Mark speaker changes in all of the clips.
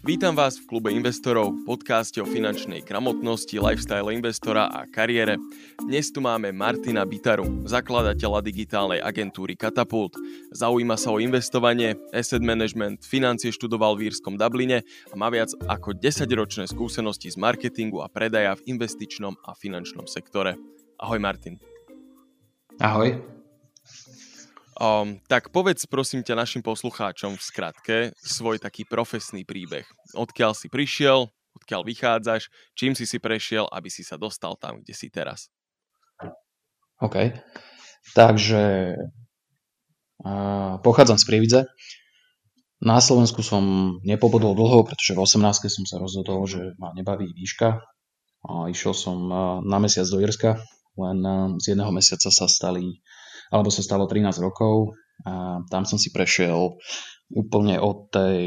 Speaker 1: Vítam vás v klube investorov, podcaste o finančnej gramotnosti, lifestyle investora a kariére. Dnes tu máme Martina Bitaru, zakladateľa digitálnej agentúry Katapult. Zaujíma sa o investovanie, asset management, financie študoval v Írskom Dubline a má viac ako 10-ročné skúsenosti z marketingu a predaja v investičnom a finančnom sektore. Ahoj Martin.
Speaker 2: Ahoj.
Speaker 1: Um, tak povedz prosím ťa našim poslucháčom v skratke svoj taký profesný príbeh. Odkiaľ si prišiel, odkiaľ vychádzaš, čím si si prešiel, aby si sa dostal tam, kde si teraz.
Speaker 2: OK. Takže uh, pochádzam z Prievidze. Na Slovensku som nepobodol dlho, pretože v 18. som sa rozhodol, že ma nebaví výška. A išiel som na mesiac do Irska, len z jedného mesiaca sa stali alebo sa stalo 13 rokov a tam som si prešiel úplne od tej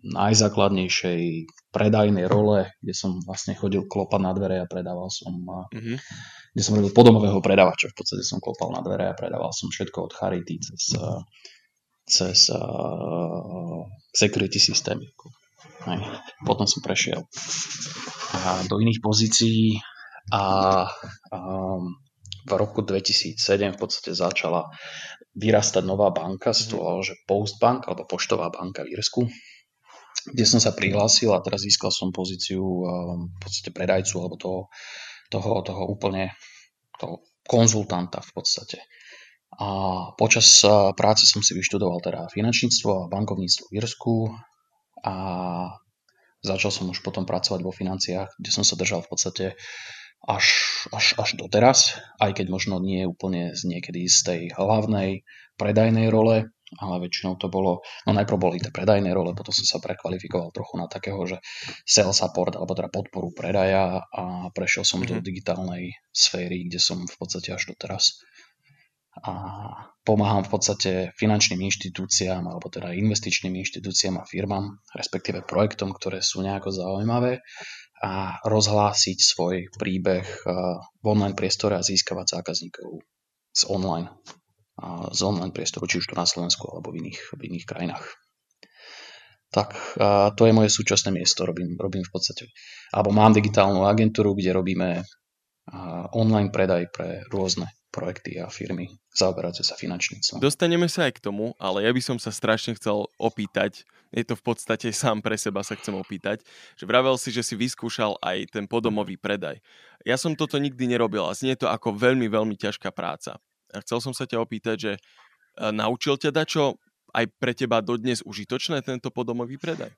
Speaker 2: najzákladnejšej predajnej role, kde som vlastne chodil klopať na dvere a predával som, mm-hmm. kde som robil podomového predavača, v podstate som klopal na dvere a predával som všetko od charity cez, cez uh, security systémy. Potom som prešiel a do iných pozícií a um, v roku 2007 v podstate začala vyrastať nová banka, sa to mhm. volalo, že Postbank, alebo Poštová banka v Írsku, kde som sa prihlásil a teraz získal som pozíciu um, v podstate predajcu alebo toho, toho, toho úplne toho konzultanta v podstate. A počas uh, práce som si vyštudoval teda finančníctvo a bankovníctvo v Írsku a začal som už potom pracovať vo financiách, kde som sa držal v podstate až, až, až doteraz, aj keď možno nie úplne z niekedy z tej hlavnej predajnej role, ale väčšinou to bolo, no najprv boli tie predajné role, potom som sa prekvalifikoval trochu na takého, že sales support, alebo teda podporu predaja a prešiel som mm-hmm. do mhm. digitálnej sféry, kde som v podstate až doteraz. A pomáham v podstate finančným inštitúciám, alebo teda investičným inštitúciám a firmám, respektíve projektom, ktoré sú nejako zaujímavé a rozhlásiť svoj príbeh v online priestore a získavať zákazníkov z online, z online priestoru, či už tu na Slovensku alebo v iných, v iných krajinách. Tak to je moje súčasné miesto, robím, robím v podstate, alebo mám digitálnu agentúru, kde robíme online predaj pre rôzne projekty a firmy zaoberajúce sa finančníctvom.
Speaker 1: Dostaneme sa aj k tomu, ale ja by som sa strašne chcel opýtať, je to v podstate sám pre seba sa chcem opýtať, že vravel si, že si vyskúšal aj ten podomový predaj. Ja som toto nikdy nerobil a znie to ako veľmi, veľmi ťažká práca. A chcel som sa ťa opýtať, že e, naučil ťa dačo aj pre teba dodnes užitočné tento podomový predaj?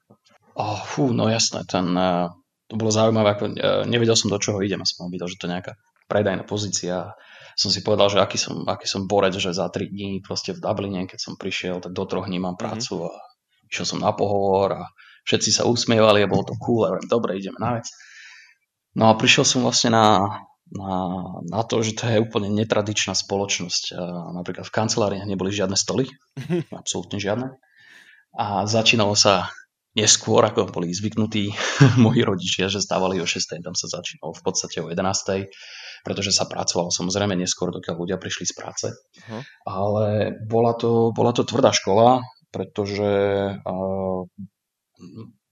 Speaker 2: Oh, fú, no jasné, ten, uh, to bolo zaujímavé, ako, uh, nevedel som do čoho idem, som videl, že to je nejaká predajná pozícia som si povedal, že aký som, aký som borec, že za 3 dní proste v Dubline, keď som prišiel, tak do troch dní mám mhm. prácu a išiel som na pohovor a všetci sa usmievali a bolo to cool a hovorím, dobre, ideme na vec. No a prišiel som vlastne na, na, na to, že to je úplne netradičná spoločnosť. Napríklad v kanceláriách neboli žiadne stoly, absolútne žiadne. A začínalo sa neskôr, ako boli zvyknutí moji rodičia, že stávali o 6. tam sa začínalo v podstate o 11 pretože sa pracovalo samozrejme neskôr, dokiaľ ľudia prišli z práce. Uh-huh. Ale bola to, bola to tvrdá škola, pretože uh,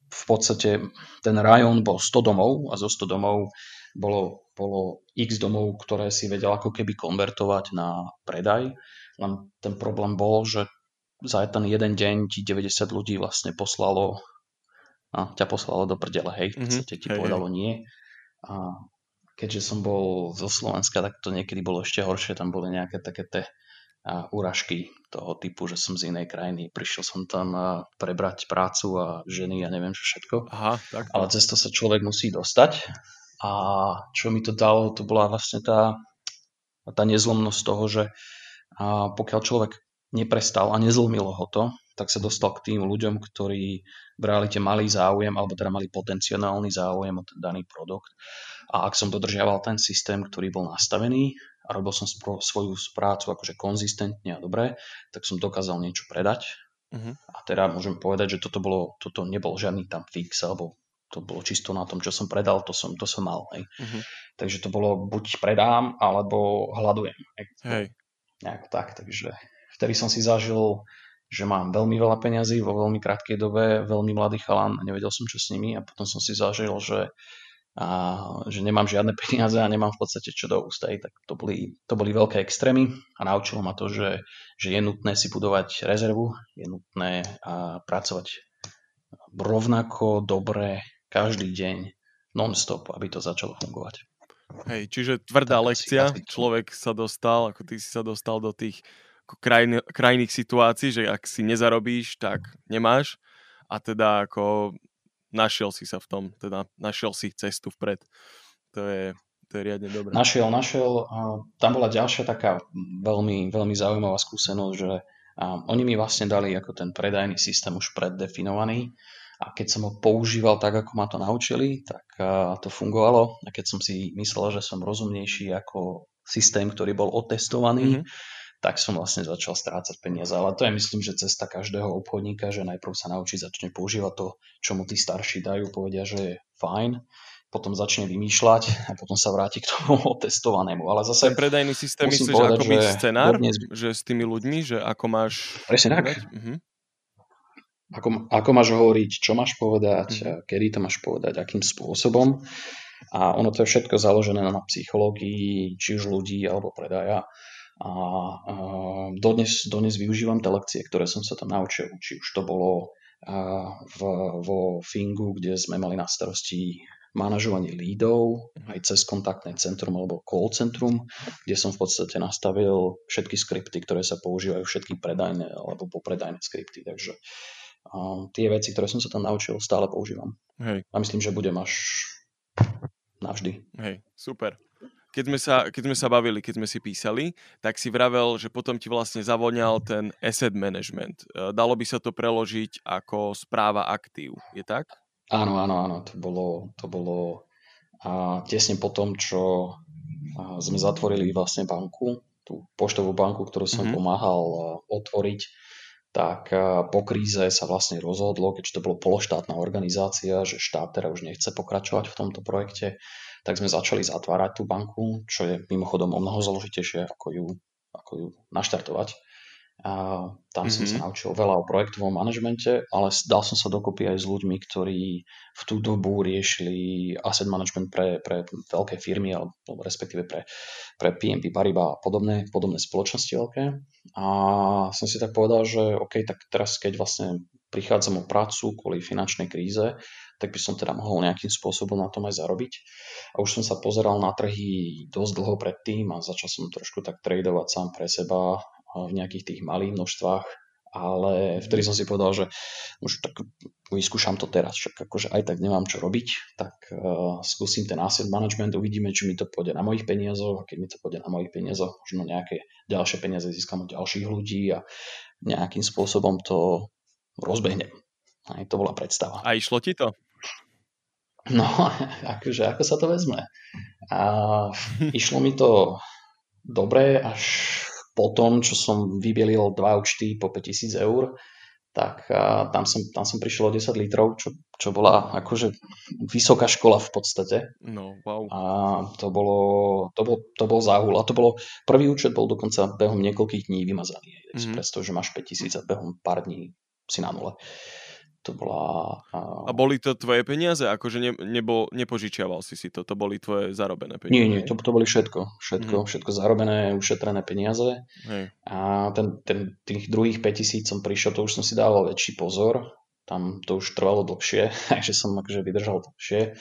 Speaker 2: v podstate ten rajón bol 100 domov a zo 100 domov bolo, bolo x domov, ktoré si vedel ako keby konvertovať na predaj. Len ten problém bol, že za ten jeden deň ti 90 ľudí vlastne poslalo a ťa poslalo do prdele, hej, v mhm. podstate ti mm-hmm. povedalo nie. A keďže som bol zo Slovenska, tak to niekedy bolo ešte horšie. Tam boli nejaké také tie úražky toho typu, že som z inej krajiny. Prišiel som tam prebrať prácu a ženy a neviem čo všetko.
Speaker 1: Aha, tak.
Speaker 2: Ale cez to sa človek musí dostať. A čo mi to dalo, to bola vlastne tá, tá nezlomnosť toho, že pokiaľ človek neprestal a nezlomilo ho to, tak sa dostal k tým ľuďom, ktorí v realite mali záujem, alebo teda mali potenciálny záujem o ten daný produkt. A ak som dodržiaval ten systém, ktorý bol nastavený a robil som svoju prácu akože konzistentne a dobre, tak som dokázal niečo predať. Uh-huh. A teda môžem povedať, že toto, bolo, toto nebol žiadny tam fix, alebo to bolo čisto na tom, čo som predal, to som, to som mal. Hej. Uh-huh. Takže to bolo buď predám, alebo hľadujem. Hej.
Speaker 1: Hej.
Speaker 2: Nejak tak, takže vtedy som si zažil že mám veľmi veľa peňazí vo veľmi krátkej dobe, veľmi mladý chalan a nevedel som, čo s nimi. A potom som si zažil, že, a, že nemám žiadne peniaze a nemám v podstate čo do ústej, tak to boli, to boli veľké extrémy a naučilo ma to, že, že je nutné si budovať rezervu, je nutné a, pracovať rovnako dobre každý deň non-stop, aby to začalo fungovať.
Speaker 1: Hej, čiže tvrdá tak lekcia, človek sa dostal, ako ty si sa dostal do tých krajn, krajných situácií, že ak si nezarobíš, tak nemáš a teda ako našiel si sa v tom, teda našiel si cestu vpred. To je, to je riadne dobré.
Speaker 2: Našiel, našiel. Tam bola ďalšia taká veľmi, veľmi zaujímavá skúsenosť, že oni mi vlastne dali ako ten predajný systém už preddefinovaný a keď som ho používal tak, ako ma to naučili, tak to fungovalo. A keď som si myslel, že som rozumnejší ako systém, ktorý bol otestovaný, mm-hmm tak som vlastne začal strácať peniaze. Ale to je myslím, že cesta každého obchodníka, že najprv sa naučí, začne používať to, čo mu tí starší dajú, povedia, že je fajn, potom začne vymýšľať a potom sa vráti k tomu testovanému. Ale zase...
Speaker 1: Ten predajný systém myslíš povedať, ako byť scenár? Dnes... Že s tými ľuďmi, že ako máš...
Speaker 2: Presne tak. Uh-huh. Ako, ako máš hovoriť, čo máš povedať, uh-huh. kedy to máš povedať, akým spôsobom. A ono to je všetko založené na psychológii, či už ľudí alebo predaja. A, dodnes, dodnes využívam tie lekcie, ktoré som sa tam naučil. Či už to bolo v, vo Fingu, kde sme mali na starosti manažovanie lídov aj cez kontaktné centrum alebo call centrum, kde som v podstate nastavil všetky skripty, ktoré sa používajú, všetky predajné alebo popredajné skripty. Takže a, tie veci, ktoré som sa tam naučil, stále používam. Hej. A myslím, že budem až navždy.
Speaker 1: Hej, super keď sme, sa, keď sme sa bavili, keď sme si písali, tak si vravel, že potom ti vlastne zavoňal ten asset management. E, dalo by sa to preložiť ako správa aktív, je tak?
Speaker 2: Áno, áno, áno. To bolo, to bolo a tesne po tom, čo sme zatvorili vlastne banku, tú poštovú banku, ktorú som mm-hmm. pomáhal otvoriť, tak po kríze sa vlastne rozhodlo, keďže to bolo pološtátna organizácia, že štát teda už nechce pokračovať v tomto projekte, tak sme začali zatvárať tú banku, čo je mimochodom o mnoho zložitejšie, ako ju, ako ju naštartovať. A tam mm-hmm. som sa mhm. naučil veľa o projektovom manažmente, ale dal som sa dokopy aj s ľuďmi, ktorí v tú dobu riešili asset management pre, pre veľké firmy, alebo respektíve pre, pre PMP Paribas a podobné, podobné spoločnosti veľké. A som si tak povedal, že OK, tak teraz keď vlastne prichádzam o prácu kvôli finančnej kríze, tak by som teda mohol nejakým spôsobom na tom aj zarobiť. A už som sa pozeral na trhy dosť dlho predtým a začal som trošku tak tradovať sám pre seba v nejakých tých malých množstvách, ale vtedy som si povedal, že už tak vyskúšam to teraz, však akože aj tak nemám čo robiť, tak uh, skúsim ten asset management, uvidíme, či mi to pôjde na mojich peniazoch a keď mi to pôjde na mojich peniazoch, možno nejaké ďalšie peniaze získam od ďalších ľudí a nejakým spôsobom to rozbehnem. Aj to bola predstava.
Speaker 1: A išlo ti to?
Speaker 2: No, akože ako sa to vezme. A išlo mi to dobre až po tom, čo som vybielil dva účty po 5000 eur, tak tam, som, tam som prišiel o 10 litrov, čo, čo bola akože vysoká škola v podstate.
Speaker 1: No, wow.
Speaker 2: A to bolo, to bol, to bol záhul. A to bolo, prvý účet bol dokonca behom niekoľkých dní vymazaný. Mm-hmm. Predstav, že máš 5000 a behom pár dní si na nule. To bola...
Speaker 1: A... a boli to tvoje peniaze? Akože ne, nebo, nepožičiaval si si to? To boli tvoje zarobené peniaze?
Speaker 2: Nie, nie, to, to boli všetko. Všetko, mm. všetko zarobené, ušetrené peniaze. Hej. A ten, ten, tých druhých 5000 som prišiel, to už som si dával väčší pozor. Tam to už trvalo dlhšie, takže som akože vydržal dlhšie.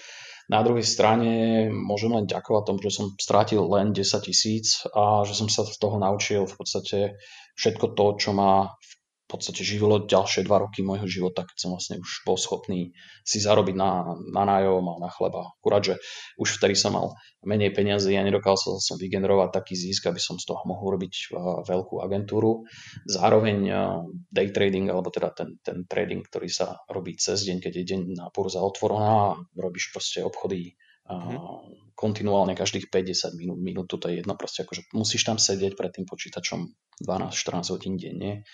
Speaker 2: Na druhej strane môžem len ďakovať tomu, že som strátil len 10 tisíc a že som sa z toho naučil v podstate všetko to, čo ma v v podstate živilo ďalšie dva roky môjho života, keď som vlastne už bol schopný si zarobiť na, na nájom a na chleba. Akurát, že už vtedy som mal menej peniazy a nedokázal som vygenerovať taký zisk, aby som z toho mohol robiť veľkú agentúru. Zároveň day trading, alebo teda ten, ten trading, ktorý sa robí cez deň, keď je deň na burza otvorená a robíš proste obchody mm. kontinuálne každých 50 minút, minút, toto je jedno proste, akože musíš tam sedieť pred tým počítačom 12-14 hodín denne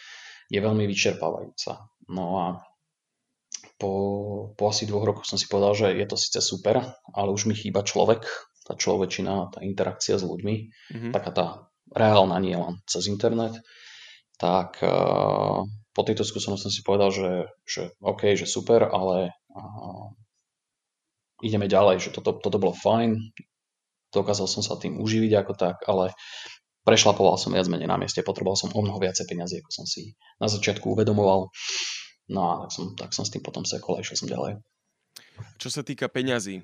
Speaker 2: je veľmi vyčerpávajúca. No a po, po asi dvoch rokoch som si povedal, že je to síce super, ale už mi chýba človek, tá človečina, tá interakcia s ľuďmi, mm-hmm. taká tá reálna, nie len cez internet. Tak uh, po tejto skúsenosti som si povedal, že, že OK, že super, ale uh, ideme ďalej, že toto, toto bolo fajn, dokázal som sa tým uživiť ako tak, ale prešlapoval som viac menej na mieste, potreboval som o mnoho viacej peniazy, ako som si na začiatku uvedomoval. No a tak som, tak som s tým potom sekol a išiel som ďalej.
Speaker 1: Čo sa týka peňazí,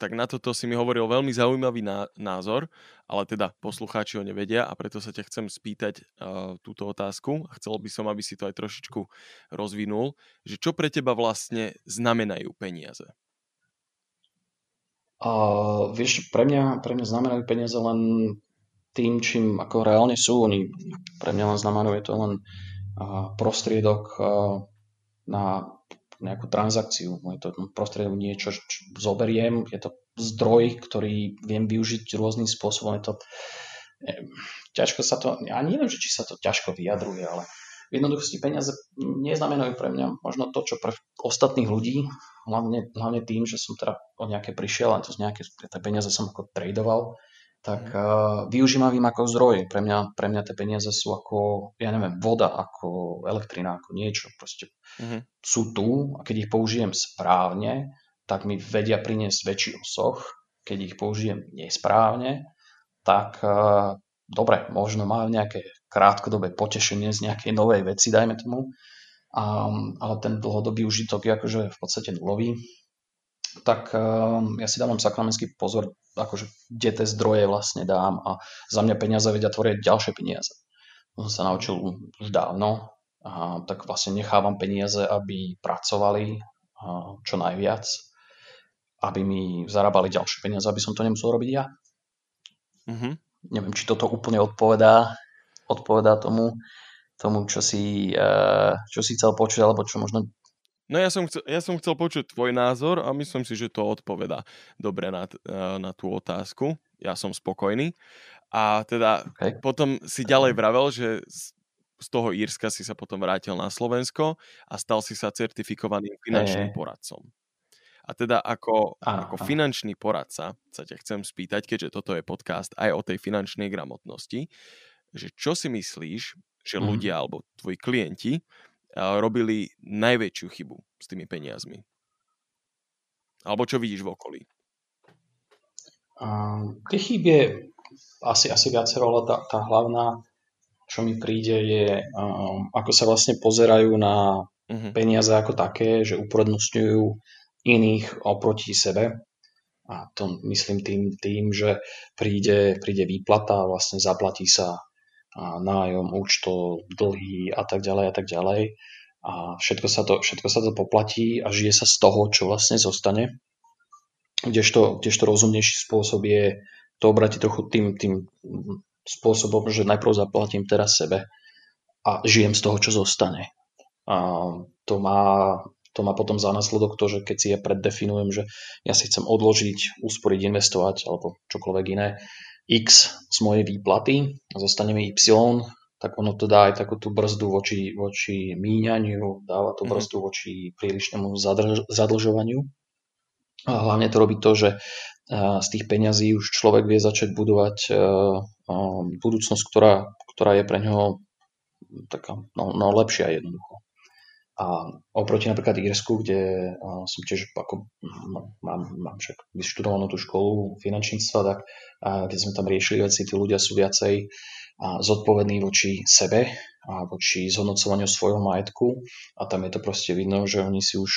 Speaker 1: tak na toto si mi hovoril veľmi zaujímavý názor, ale teda poslucháči ho nevedia a preto sa ťa chcem spýtať túto otázku a chcel by som, aby si to aj trošičku rozvinul, že čo pre teba vlastne znamenajú peniaze?
Speaker 2: Uh, vieš, pre mňa, pre mňa znamenajú peniaze len tým, čím ako reálne sú. Oni pre mňa len znamenajú to len prostriedok na nejakú transakciu. Je to prostriedok niečo, čo zoberiem, je to zdroj, ktorý viem využiť rôznym spôsobom. Je to, je, ťažko sa to, ja neviem, či sa to ťažko vyjadruje, ale v jednoduchosti peniaze neznamenajú pre mňa možno to, čo pre ostatných ľudí, hlavne, hlavne tým, že som teda o nejaké prišiel a to z nejaké tie peniaze som ako tradoval, tak uh, využívam ich ako zdroj. Pre mňa, pre mňa tie peniaze sú ako, ja neviem, voda, ako elektrina, ako niečo. Proste uh-huh. sú tu a keď ich použijem správne, tak mi vedia priniesť väčší osoch. Keď ich použijem nesprávne, tak uh, dobre, možno mám nejaké krátkodobé potešenie z nejakej novej veci, dajme tomu, um, ale ten dlhodobý užitok je akože v podstate nulový tak um, ja si dávam sakramenský pozor, akože kde tie zdroje vlastne dám a za mňa peniaze vedia tvoriť ďalšie peniaze. To som sa naučil už dávno, a tak vlastne nechávam peniaze, aby pracovali čo najviac, aby mi zarábali ďalšie peniaze, aby som to nemusel robiť ja. Mm-hmm. Neviem, či toto úplne odpovedá, odpovedá tomu, tomu čo, si, uh, čo si chcel počuť, alebo čo možno
Speaker 1: No ja som, chcel, ja som chcel počuť tvoj názor a myslím si, že to odpoveda dobre na, eh, na tú otázku. Ja som spokojný. A teda okay. potom si ďalej vravel, že z toho Írska si sa potom vrátil na Slovensko a stal si sa certifikovaným finančným poradcom. A teda ako, ako finančný poradca sa ťa chcem spýtať, keďže toto je podcast aj o tej finančnej gramotnosti, že čo si myslíš, že mm. ľudia alebo tvoji klienti robili najväčšiu chybu s tými peniazmi? Alebo čo vidíš v okolí?
Speaker 2: Uh, tých chýb je asi, asi viacero, ale tá, tá hlavná, čo mi príde, je, um, ako sa vlastne pozerajú na uh-huh. peniaze ako také, že uprednostňujú iných oproti sebe. A to myslím tým, tým že príde, príde výplata a vlastne zaplatí sa nájom, účtov, dlhy a tak ďalej a tak ďalej. A všetko sa, to, všetko sa to poplatí a žije sa z toho, čo vlastne zostane. Kdežto, kdežto rozumnejší spôsob je to obratiť trochu tým, tým spôsobom, že najprv zaplatím teraz sebe a žijem z toho, čo zostane. A to má, to má potom za následok to, že keď si ja preddefinujem, že ja si chcem odložiť, usporiť, investovať alebo čokoľvek iné, X z mojej výplaty a zostane mi Y, tak ono to dá aj takú tú brzdu voči, voči míňaniu, dáva tú mhm. brzdu voči prílišnému zadrž, zadlžovaniu. A hlavne to robí to, že z tých peňazí už človek vie začať budovať budúcnosť, ktorá, ktorá je pre neho taká no, no lepšia jednoducho. A oproti napríklad Írsku, kde som tiež ako, mám, mám však vyštudovanú tú školu finančníctva, tak a keď sme tam riešili veci, tí ľudia sú viacej a zodpovední voči sebe a voči zhodnocovaniu svojho majetku. A tam je to proste vidno, že oni si už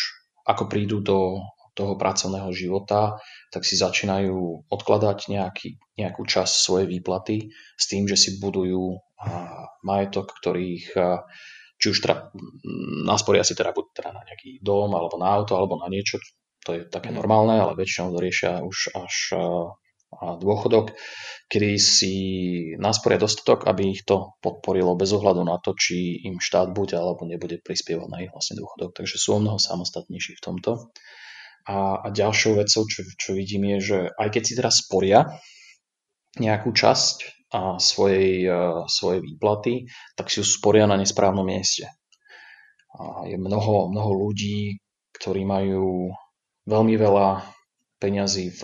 Speaker 2: ako prídu do toho pracovného života, tak si začínajú odkladať nejaký, nejakú časť svojej výplaty s tým, že si budujú majetok, ktorých či už teda nasporia si teda buď teda na nejaký dom, alebo na auto, alebo na niečo, to je také mhm. normálne, ale väčšinou to riešia už až dôchodok, kedy si nasporia dostatok, aby ich to podporilo bez ohľadu na to, či im štát bude alebo nebude prispievať na ich vlastne dôchodok. Takže sú o mnoho samostatnejší v tomto. A, a ďalšou vecou, čo, čo vidím, je, že aj keď si teraz sporia nejakú časť a svojej, svojej výplaty, tak si ju sporia na nesprávnom mieste. A je mnoho, mnoho ľudí, ktorí majú veľmi veľa peňazí v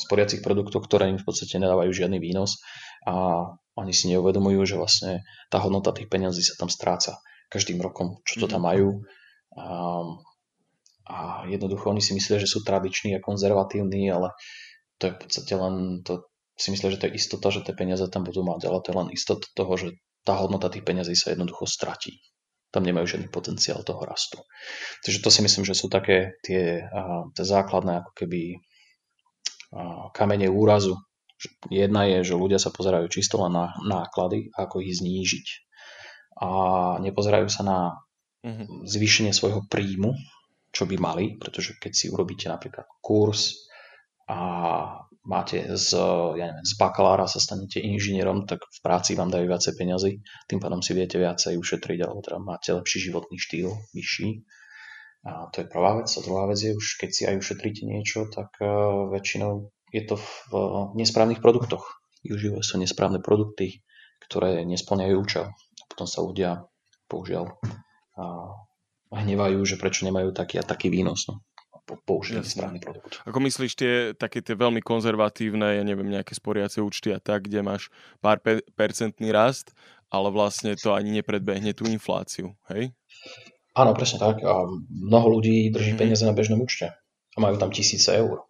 Speaker 2: sporiacich produktoch, ktoré im v podstate nedávajú žiadny výnos a oni si neuvedomujú, že vlastne tá hodnota tých peňazí sa tam stráca. každým rokom, čo to tam mhm. majú. A, a jednoducho oni si myslia, že sú tradiční a konzervatívni, ale to je v podstate len, to si myslia, že to je istota, že tie peniaze tam budú mať, ale to je len istota toho, že tá hodnota tých peniazí sa jednoducho stratí. Tam nemajú žiadny potenciál toho rastu. Takže to si myslím, že sú také tie, tie základné ako keby kamene úrazu. Jedna je, že ľudia sa pozerajú čisto len na náklady, ako ich znížiť. A nepozerajú sa na mhm. zvýšenie svojho príjmu, čo by mali, pretože keď si urobíte napríklad kurz a máte z, ja neviem, z bakalára sa stanete inžinierom, tak v práci vám dajú viacej peňazí, tým pádom si viete viacej ušetriť, alebo teda máte lepší životný štýl, vyšší. A to je prvá vec. A druhá vec je už, keď si aj ušetríte niečo, tak uh, väčšinou je to v uh, nesprávnych produktoch. Využívajú sa nesprávne produkty, ktoré nesplňajú účel. A potom sa ľudia, bohužiaľ, uh, hnevajú, že prečo nemajú taký a taký výnos. No použiť správny produkt.
Speaker 1: Ako myslíš tie také tie veľmi konzervatívne, ja neviem, nejaké sporiace účty a tak, kde máš pár pe- percentný rast, ale vlastne to ani nepredbehne tú infláciu, hej?
Speaker 2: Áno, presne tak. A mnoho ľudí drží mm-hmm. peniaze na bežnom účte a majú tam tisíce eur.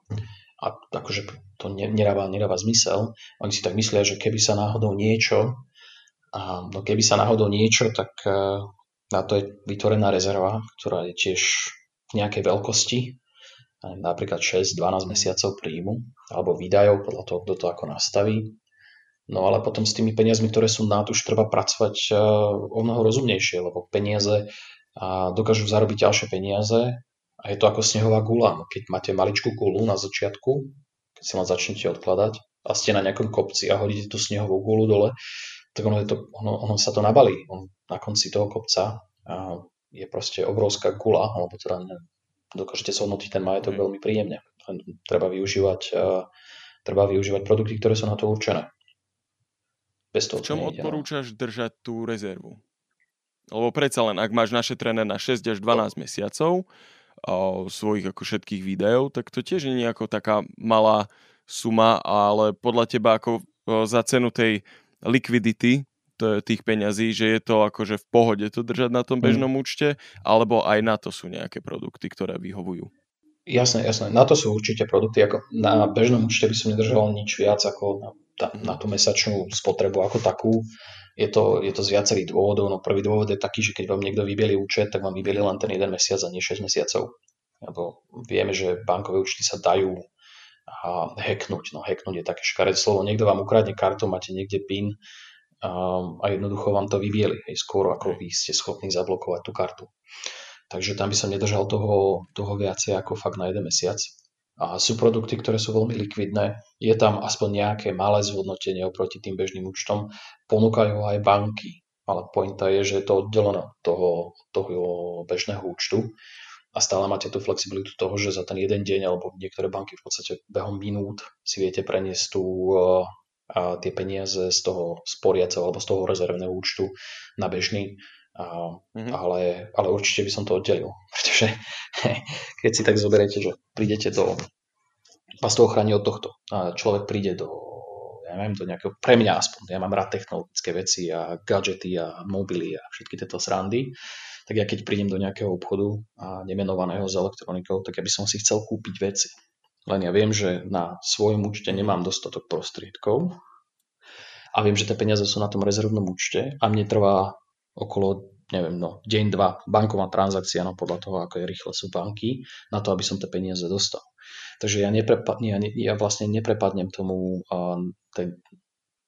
Speaker 2: A akože to nedáva, nedáva zmysel. Oni si tak myslia, že keby sa náhodou niečo, a no keby sa náhodou niečo, tak e, na to je vytvorená rezerva, ktorá je tiež v nejakej veľkosti, napríklad 6-12 mesiacov príjmu alebo výdajov, podľa toho, kto to ako nastaví. No ale potom s tými peniazmi, ktoré sú na už treba pracovať e, o mnoho rozumnejšie, lebo peniaze dokážu zarobiť ďalšie peniaze a je to ako snehová gula. No, keď máte maličkú gulu na začiatku, keď si len začnete odkladať a ste na nejakom kopci a hodíte tú snehovú gulu dole, tak ono, je to, ono, ono sa to nabalí. On, na konci toho kopca je proste obrovská gula, alebo teda dokážete zhodnotiť ten majetok mm. veľmi príjemne. Treba využívať, uh, treba využívať produkty, ktoré sú na to určené.
Speaker 1: Bez toho, v čom odporúčaš držať tú rezervu? Lebo predsa len, ak máš našetrené na 6 až 12 mesiacov o, svojich ako všetkých videov, tak to tiež nie je ako taká malá suma, ale podľa teba ako o, za cenu tej liquidity tých peňazí, že je to akože v pohode to držať na tom mm. bežnom mm. účte, alebo aj na to sú nejaké produkty, ktoré vyhovujú.
Speaker 2: Jasné, jasné. Na to sú určite produkty. Ako na bežnom účte by som nedržal nič viac ako na, na tú mesačnú spotrebu ako takú. Je to, je to z viacerých dôvodov. No prvý dôvod je taký, že keď vám niekto vybieli účet, tak vám vybieli len ten jeden mesiac a nie 6 mesiacov. Lebo vieme, že bankové účty sa dajú a hacknúť. No hacknúť je také škaredé slovo. Niekto vám ukradne kartu, máte niekde PIN a, jednoducho vám to vybieli. Hej, skôr ako vy ste schopní zablokovať tú kartu. Takže tam by som nedržal toho, toho viacej ako fakt na jeden mesiac. A sú produkty, ktoré sú veľmi likvidné. Je tam aspoň nejaké malé zhodnotenie oproti tým bežným účtom. Ponúkajú aj banky. Ale pointa je, že je to oddelené od toho, toho bežného účtu a stále máte tú flexibilitu toho, že za ten jeden deň alebo niektoré banky v podstate behom minút si viete preniesť tú, a tie peniaze z toho sporiaceho alebo z toho rezervného účtu na bežný. A, mm-hmm. ale, ale určite by som to oddelil, pretože keď si tak zoberiete, že prídete do vás to ochráni od tohto. A človek príde do, ja neviem, do nejakého, pre mňa aspoň, ja mám rád technologické veci a gadgety a mobily a všetky tieto srandy, tak ja keď prídem do nejakého obchodu a nemenovaného s elektronikou, tak ja by som si chcel kúpiť veci. Len ja viem, že na svojom účte nemám dostatok prostriedkov a viem, že tie peniaze sú na tom rezervnom účte a mne trvá okolo neviem, no, deň, dva, banková transakcia, no podľa toho, ako je rýchle sú banky, na to, aby som tie peniaze dostal. Takže ja, neprepadnem, ja, ne, ja vlastne neprepadnem tomu uh, ten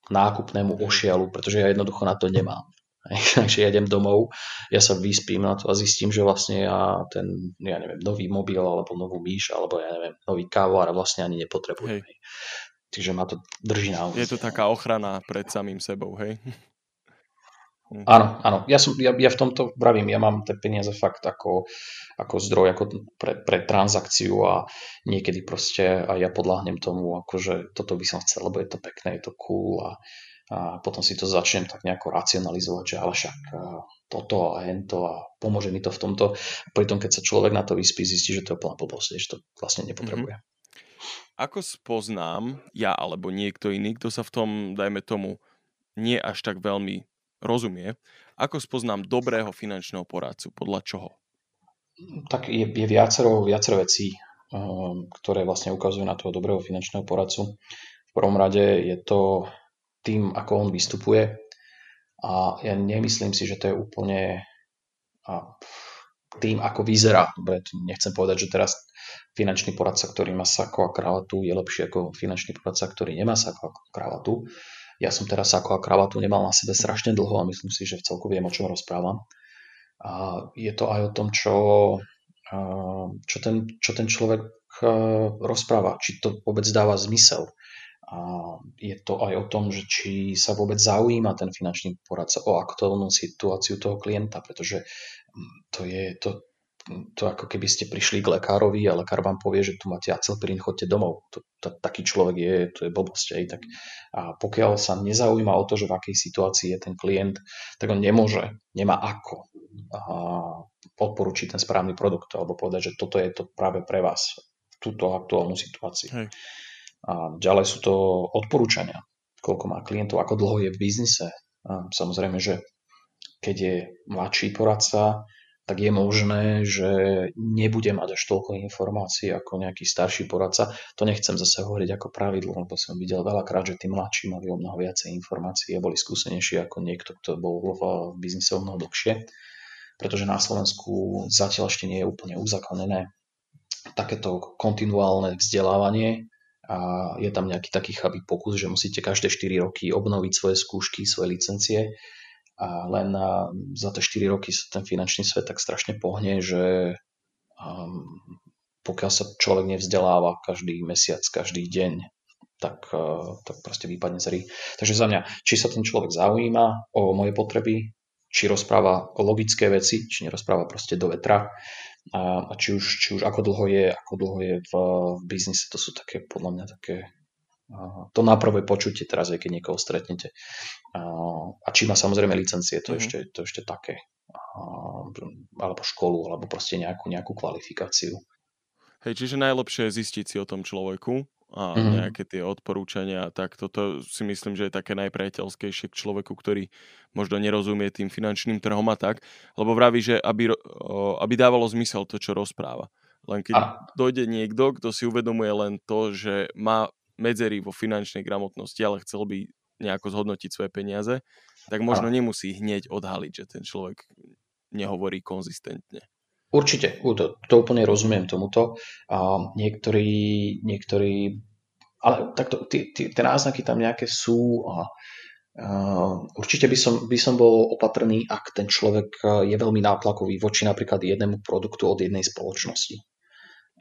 Speaker 2: nákupnému ošialu, pretože ja jednoducho na to nemám. Takže ja idem domov, ja sa vyspím na to a zistím, že vlastne ja ten, ja neviem, nový mobil alebo novú myš alebo ja neviem, nový kávovár vlastne ani nepotrebujem. Hej. Takže ma to drží na
Speaker 1: Je to taká ochrana pred samým sebou, hej?
Speaker 2: Áno, áno. Ja, som, ja, ja v tomto vravím, ja mám tie peniaze fakt ako, ako zdroj ako pre, pre transakciu a niekedy proste aj ja podľahnem tomu, akože toto by som chcel, lebo je to pekné, je to cool a, a potom si to začnem tak nejako racionalizovať, že ale však toto a hento a pomôže mi to v tomto. Pritom, keď sa človek na to vyspí, zistí, že to je plná blbosť, že to vlastne nepotrebuje. Mm-hmm.
Speaker 1: Ako spoznám ja alebo niekto iný, kto sa v tom, dajme tomu, nie až tak veľmi rozumie, Ako spoznám dobrého finančného poradcu? Podľa čoho?
Speaker 2: Tak je, je viacero, viacero vecí, um, ktoré vlastne ukazujú na toho dobrého finančného poradcu. V prvom rade je to tým, ako on vystupuje. A ja nemyslím si, že to je úplne tým, ako vyzerá. Nechcem povedať, že teraz finančný poradca, ktorý má sako a kravatu, je lepší ako finančný poradca, ktorý nemá sako a kravatu. Ja som teraz ako a kravatu nemal na sebe strašne dlho a myslím si, že v celku viem, o čom rozprávam. A je to aj o tom, čo, čo, ten, čo ten človek rozpráva, či to vôbec dáva zmysel. A je to aj o tom, že či sa vôbec zaujíma ten finančný poradca o aktuálnu situáciu toho klienta, pretože to je, to, to ako keby ste prišli k lekárovi a lekár vám povie, že tu máte acilpirín, chodte domov. To, to, taký človek je, to je blbosť. Aj, tak. A pokiaľ sa nezaujíma o to, že v akej situácii je ten klient, tak on nemôže, nemá ako a podporučiť ten správny produkt alebo povedať, že toto je to práve pre vás, túto aktuálnu situáciu. Hej. A ďalej sú to odporúčania, koľko má klientov, ako dlho je v biznise. A samozrejme, že keď je mladší poradca, tak je možné, že nebude mať až toľko informácií ako nejaký starší poradca. To nechcem zase hovoriť ako pravidlo, lebo som videl veľakrát, že tí mladší mali o mnoho viacej informácií a boli skúsenejší ako niekto, kto bol v biznise o mnoho dlhšie. Pretože na Slovensku zatiaľ ešte nie je úplne uzakonené takéto kontinuálne vzdelávanie a je tam nejaký taký chabý pokus, že musíte každé 4 roky obnoviť svoje skúšky, svoje licencie a len za tie 4 roky sa ten finančný svet tak strašne pohne, že um, pokiaľ sa človek nevzdeláva každý mesiac, každý deň, tak, uh, tak proste vypadne z hry. Takže za mňa, či sa ten človek zaujíma o moje potreby, či rozpráva logické veci, či nerozpráva proste do vetra a, a či, už, či už ako dlho je, ako dlho je v, v biznise, to sú také podľa mňa také to na prvé počutie teraz, aj keď niekoho stretnete. A či má samozrejme licencie, to, mm-hmm. ešte, to ešte také. Alebo školu, alebo proste nejakú, nejakú kvalifikáciu.
Speaker 1: Hej, čiže najlepšie je zistiť si o tom človeku a mm-hmm. nejaké tie odporúčania, tak toto si myslím, že je také najpriateľskejšie k človeku, ktorý možno nerozumie tým finančným trhom a tak, lebo vraví, že aby, aby dávalo zmysel to, čo rozpráva. Len keď a... dojde niekto, kto si uvedomuje len to, že má medzery vo finančnej gramotnosti, ale chcel by nejako zhodnotiť svoje peniaze, tak možno a... nemusí hneď odhaliť, že ten človek nehovorí konzistentne.
Speaker 2: Určite, to, to úplne rozumiem tomuto. A niektorí, niektorí ale takto, tie, tie, tie náznaky tam nejaké sú a Uh, určite by som, by som bol opatrný, ak ten človek je veľmi nátlakový voči napríklad jednému produktu od jednej spoločnosti.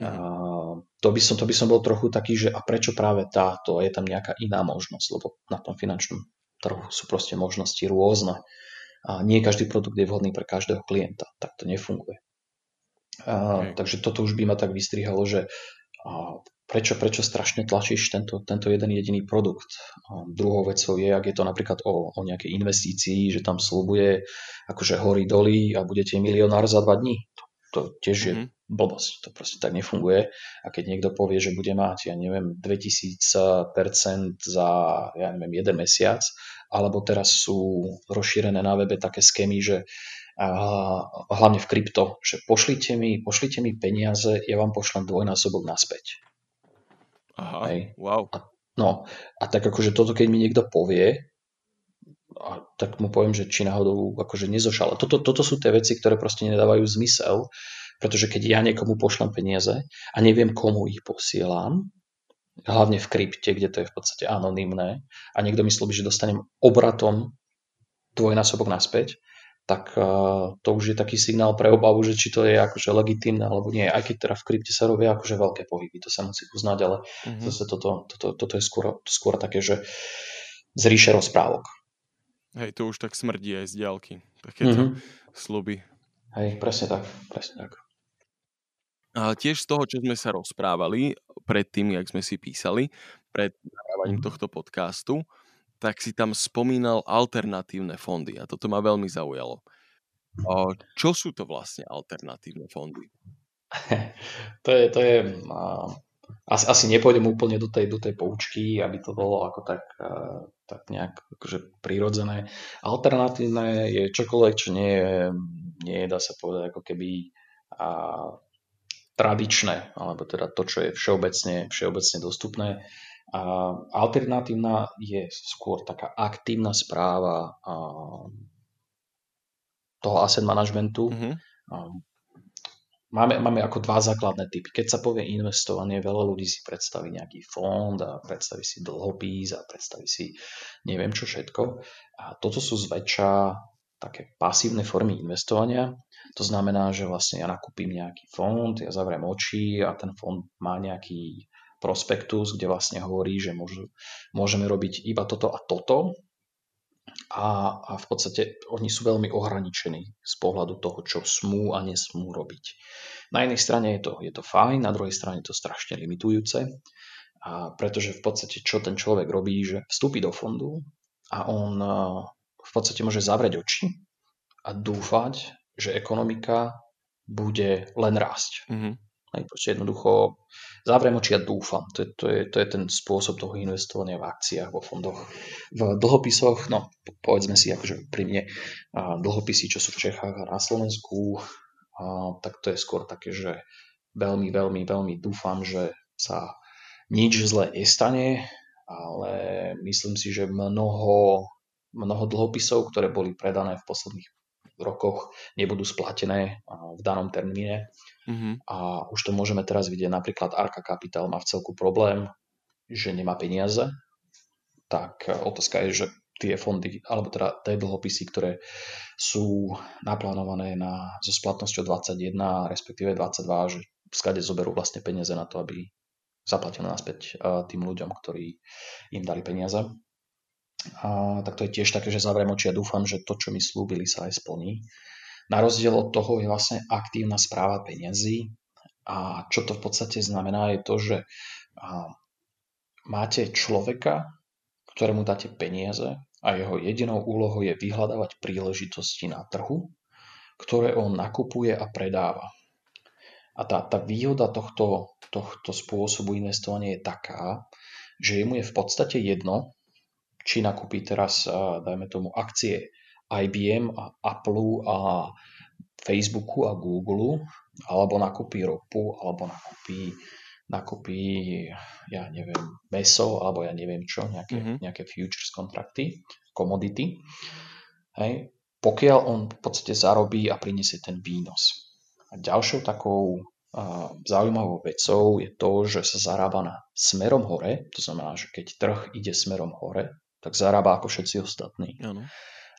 Speaker 2: Uh, to, by som, to by som bol trochu taký, že a prečo práve táto, je tam nejaká iná možnosť, lebo na tom finančnom trhu sú proste možnosti rôzne. A nie každý produkt je vhodný pre každého klienta, tak to nefunguje. Okay. Takže toto už by ma tak vystrihalo, že prečo, prečo strašne tlačíš tento, tento jeden jediný produkt. Uh, druhou vecou je, ak je to napríklad o, o nejakej investícii, že tam slúbuje akože hory doly a budete milionár za dva dní. To, to tiež je mm-hmm blbosť. To proste tak nefunguje. A keď niekto povie, že bude mať, ja neviem, 2000% za, ja neviem, jeden mesiac, alebo teraz sú rozšírené na webe také skémy, že a hlavne v krypto, že pošlite mi, pošlite mi peniaze, ja vám pošlem dvojnásobok naspäť.
Speaker 1: Aha, Hej. wow.
Speaker 2: A, no, a tak akože toto, keď mi niekto povie, a tak mu poviem, že či náhodou akože nezošal. Toto, toto sú tie veci, ktoré proste nedávajú zmysel pretože keď ja niekomu pošlem peniaze a neviem, komu ich posielam, hlavne v krypte, kde to je v podstate anonymné, a niekto myslí, že dostanem obratom dvojnásobok naspäť, tak uh, to už je taký signál pre obavu, že či to je akože legitimné alebo nie. Aj keď teda v krypte sa robia akože veľké pohyby, to sa musí uznať, ale mm-hmm. zase toto, toto, toto je skôr, skôr také, že z ríše rozprávok.
Speaker 1: Hej, to už tak smrdí aj z diálky. Takéto mm-hmm. sluby.
Speaker 2: Hej, presne tak, presne tak.
Speaker 1: A tiež z toho, čo sme sa rozprávali pred tým, jak sme si písali, pred nahrávaním mhm. tohto podcastu, tak si tam spomínal alternatívne fondy a toto ma veľmi zaujalo. Čo sú to vlastne alternatívne fondy?
Speaker 2: to je, to je asi, asi nepôjdem úplne do tej, do tej poučky, aby to bolo ako tak, tak nejak akože prirodzené. Alternatívne je čokoľvek, čo nie je, nie je dá sa povedať, ako keby uh, tradičné, alebo teda to, čo je všeobecne, všeobecne dostupné. A alternatívna je skôr taká aktívna správa toho asset managementu. Mm-hmm. Máme, máme ako dva základné typy. Keď sa povie investovanie, veľa ľudí si predstaví nejaký fond a predstaví si dlhopís a predstaví si neviem čo všetko. A toto sú zväčša také pasívne formy investovania. To znamená, že vlastne ja nakúpim nejaký fond, ja zavriem oči a ten fond má nejaký prospektus, kde vlastne hovorí, že môžu, môžeme robiť iba toto a toto a, a v podstate oni sú veľmi ohraničení z pohľadu toho, čo smú a nesmú robiť. Na jednej strane je to, je to fajn, na druhej strane je to strašne limitujúce, a pretože v podstate čo ten človek robí, že vstúpi do fondu a on v podstate môže zavrieť oči a dúfať, že ekonomika bude len rásť. Mm-hmm. Hej, proste jednoducho zavriem oči a dúfam. To je, to, je, to je ten spôsob toho investovania v akciách, vo fondoch. V dlhopisoch, no povedzme si akože pri mne, dlhopisy, čo sú v Čechách a na Slovensku, a, tak to je skôr také, že veľmi, veľmi, veľmi dúfam, že sa nič zle nestane, ale myslím si, že mnoho, mnoho dlhopisov, ktoré boli predané v posledných rokoch nebudú splatené v danom termíne. Mm-hmm. A už to môžeme teraz vidieť. Napríklad Arka Capital má v celku problém, že nemá peniaze. Tak e, otázka je, že tie fondy, alebo teda tie dlhopisy, ktoré sú naplánované na, so splatnosťou 21, respektíve 22, že skade zoberú vlastne peniaze na to, aby zaplatili naspäť e, tým ľuďom, ktorí im dali peniaze. A, tak to je tiež také, že zavriem oči a dúfam, že to, čo mi slúbili, sa aj splní. Na rozdiel od toho je vlastne aktívna správa peniazy. A čo to v podstate znamená, je to, že máte človeka, ktorému dáte peniaze a jeho jedinou úlohou je vyhľadávať príležitosti na trhu, ktoré on nakupuje a predáva. A tá, tá výhoda tohto, tohto spôsobu investovania je taká, že mu je v podstate jedno, či nakúpi teraz, dajme tomu, akcie IBM a Apple a Facebooku a Google, alebo nakúpi ropu, alebo nakúpi, nakúpi ja neviem, meso, alebo ja neviem čo, nejaké, mm-hmm. nejaké futures kontrakty, commodity. Hej. Pokiaľ on v podstate zarobí a priniesie ten výnos. A ďalšou takou a zaujímavou vecou je to, že sa zarába na smerom hore, to znamená, že keď trh ide smerom hore, tak zarába ako všetci ostatní. Ano.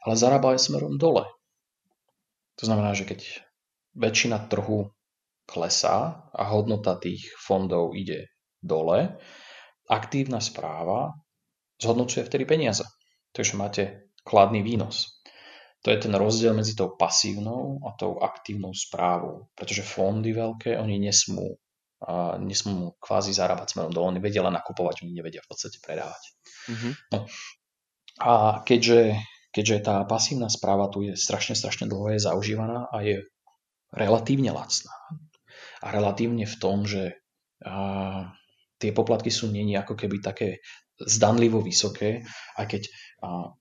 Speaker 2: Ale zarába aj smerom dole. To znamená, že keď väčšina trhu klesá a hodnota tých fondov ide dole, aktívna správa zhodnocuje vtedy peniaze. Takže máte kladný výnos. To je ten rozdiel medzi tou pasívnou a tou aktívnou správou. Pretože fondy veľké, oni nesmú, a nesmú kvázi zarábať smerom dole, oni vedia len nakupovať, oni nevedia v podstate predávať. Mm-hmm. No. A keďže, keďže tá pasívna správa tu je strašne, strašne dlho je zaužívaná a je relatívne lacná. A relatívne v tom, že a, tie poplatky sú není ako keby také zdanlivo vysoké, aj keď a,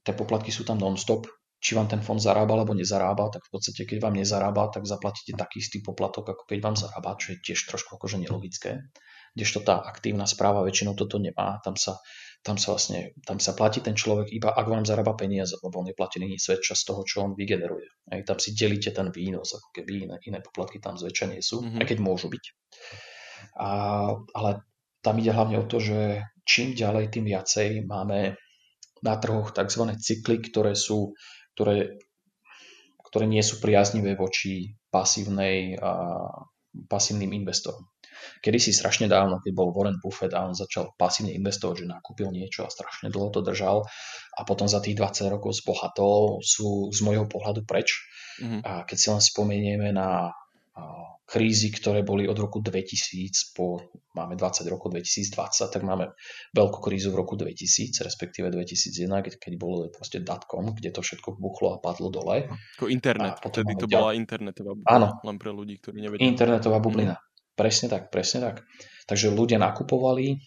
Speaker 2: tie poplatky sú tam non-stop, či vám ten fond zarába alebo nezarába, tak v podstate keď vám nezarába, tak zaplatíte taký istý poplatok, ako keď vám zarába, čo je tiež trošku akože nelogické. Kdežto tá aktívna správa väčšinou toto nemá, tam sa, tam sa vlastne, tam sa platí ten človek iba ak vám zarába peniaze, lebo on neplatí není zväčša z toho, čo on vygeneruje. Aj tam si delíte ten výnos, ako keby iné, iné poplatky tam zväčša nie sú, mm-hmm. aj keď môžu byť. A, ale tam ide hlavne o to, že čím ďalej, tým viacej máme na trhoch tzv. cykly, ktoré sú ktoré, ktoré nie sú priaznivé voči pasívnej, a, pasívnym investorom. Kedy si strašne dávno, keď bol Warren Buffett a on začal pasívne investovať, že nakúpil niečo a strašne dlho to držal a potom za tých 20 rokov zbohatol, sú z môjho pohľadu preč. Mm-hmm. A keď si len spomenieme na krízy, ktoré boli od roku 2000 po, máme 20 rokov 2020, tak máme veľkú krízu v roku 2000, respektíve 2001, keď, keď bolo proste datcom, kde to všetko buchlo a padlo dole.
Speaker 1: Ako internet, vtedy to ďal... bola internetová bublina, Áno, len pre ľudí, ktorí nevedia.
Speaker 2: Internetová bublina. Presne tak, presne tak. Takže ľudia nakupovali,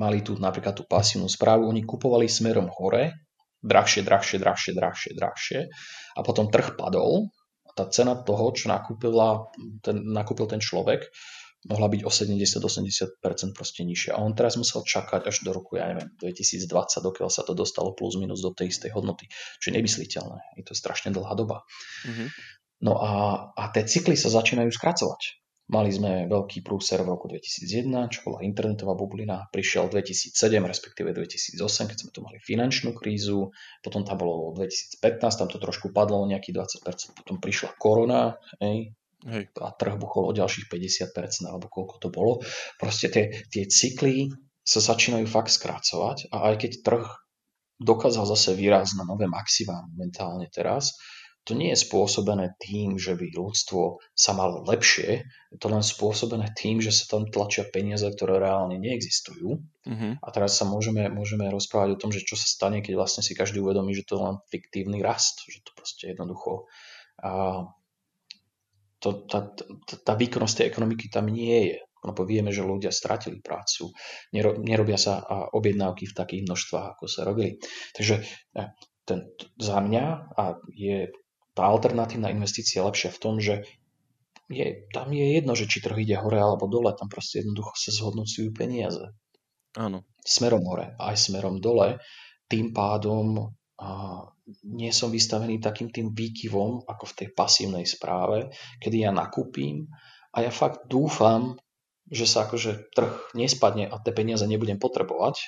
Speaker 2: mali tu napríklad tú pasívnu správu, oni kupovali smerom hore, drahšie, drahšie, drahšie, drahšie, drahšie a potom trh padol a tá cena toho, čo nakúpila, ten, nakúpil ten človek, mohla byť o 70-80% proste nižšia. A on teraz musel čakať až do roku, ja neviem, 2020, dokiaľ sa to dostalo plus minus do tej istej hodnoty. Čo je nemysliteľné. Je to strašne dlhá doba. Mm-hmm. No a, a tie cykly sa začínajú skracovať. Mali sme veľký prúser v roku 2001, čo bola internetová bublina. Prišiel 2007, respektíve 2008, keď sme tu mali finančnú krízu. Potom tam bolo 2015, tam to trošku padlo o nejakých 20%. Potom prišla korona, hej, hej. a trh buchol o ďalších 50%, alebo koľko to bolo. Proste tie, tie cykly sa začínajú fakt skracovať a aj keď trh dokázal zase výrazť na nové maxima momentálne teraz, to nie je spôsobené tým, že by ľudstvo sa malo lepšie, je to len spôsobené tým, že sa tam tlačia peniaze, ktoré reálne neexistujú. Uh-huh. A teraz sa môžeme, môžeme rozprávať o tom, že čo sa stane, keď vlastne si každý uvedomí, že to je len fiktívny rast, že to proste jednoducho a to, tá, tá, tá výkonnosť tej ekonomiky tam nie je. Lebo vieme, že ľudia stratili prácu, Nero, nerobia sa objednávky v takých množstvách, ako sa robili. Takže ten, za mňa a je tá alternatívna investícia je lepšia v tom, že je, tam je jedno, že či trh ide hore alebo dole, tam proste jednoducho sa zhodnocujú peniaze.
Speaker 1: Áno.
Speaker 2: Smerom hore, aj smerom dole. Tým pádom a nie som vystavený takým tým výkyvom, ako v tej pasívnej správe, kedy ja nakúpim a ja fakt dúfam, že sa akože trh nespadne a tie peniaze nebudem potrebovať.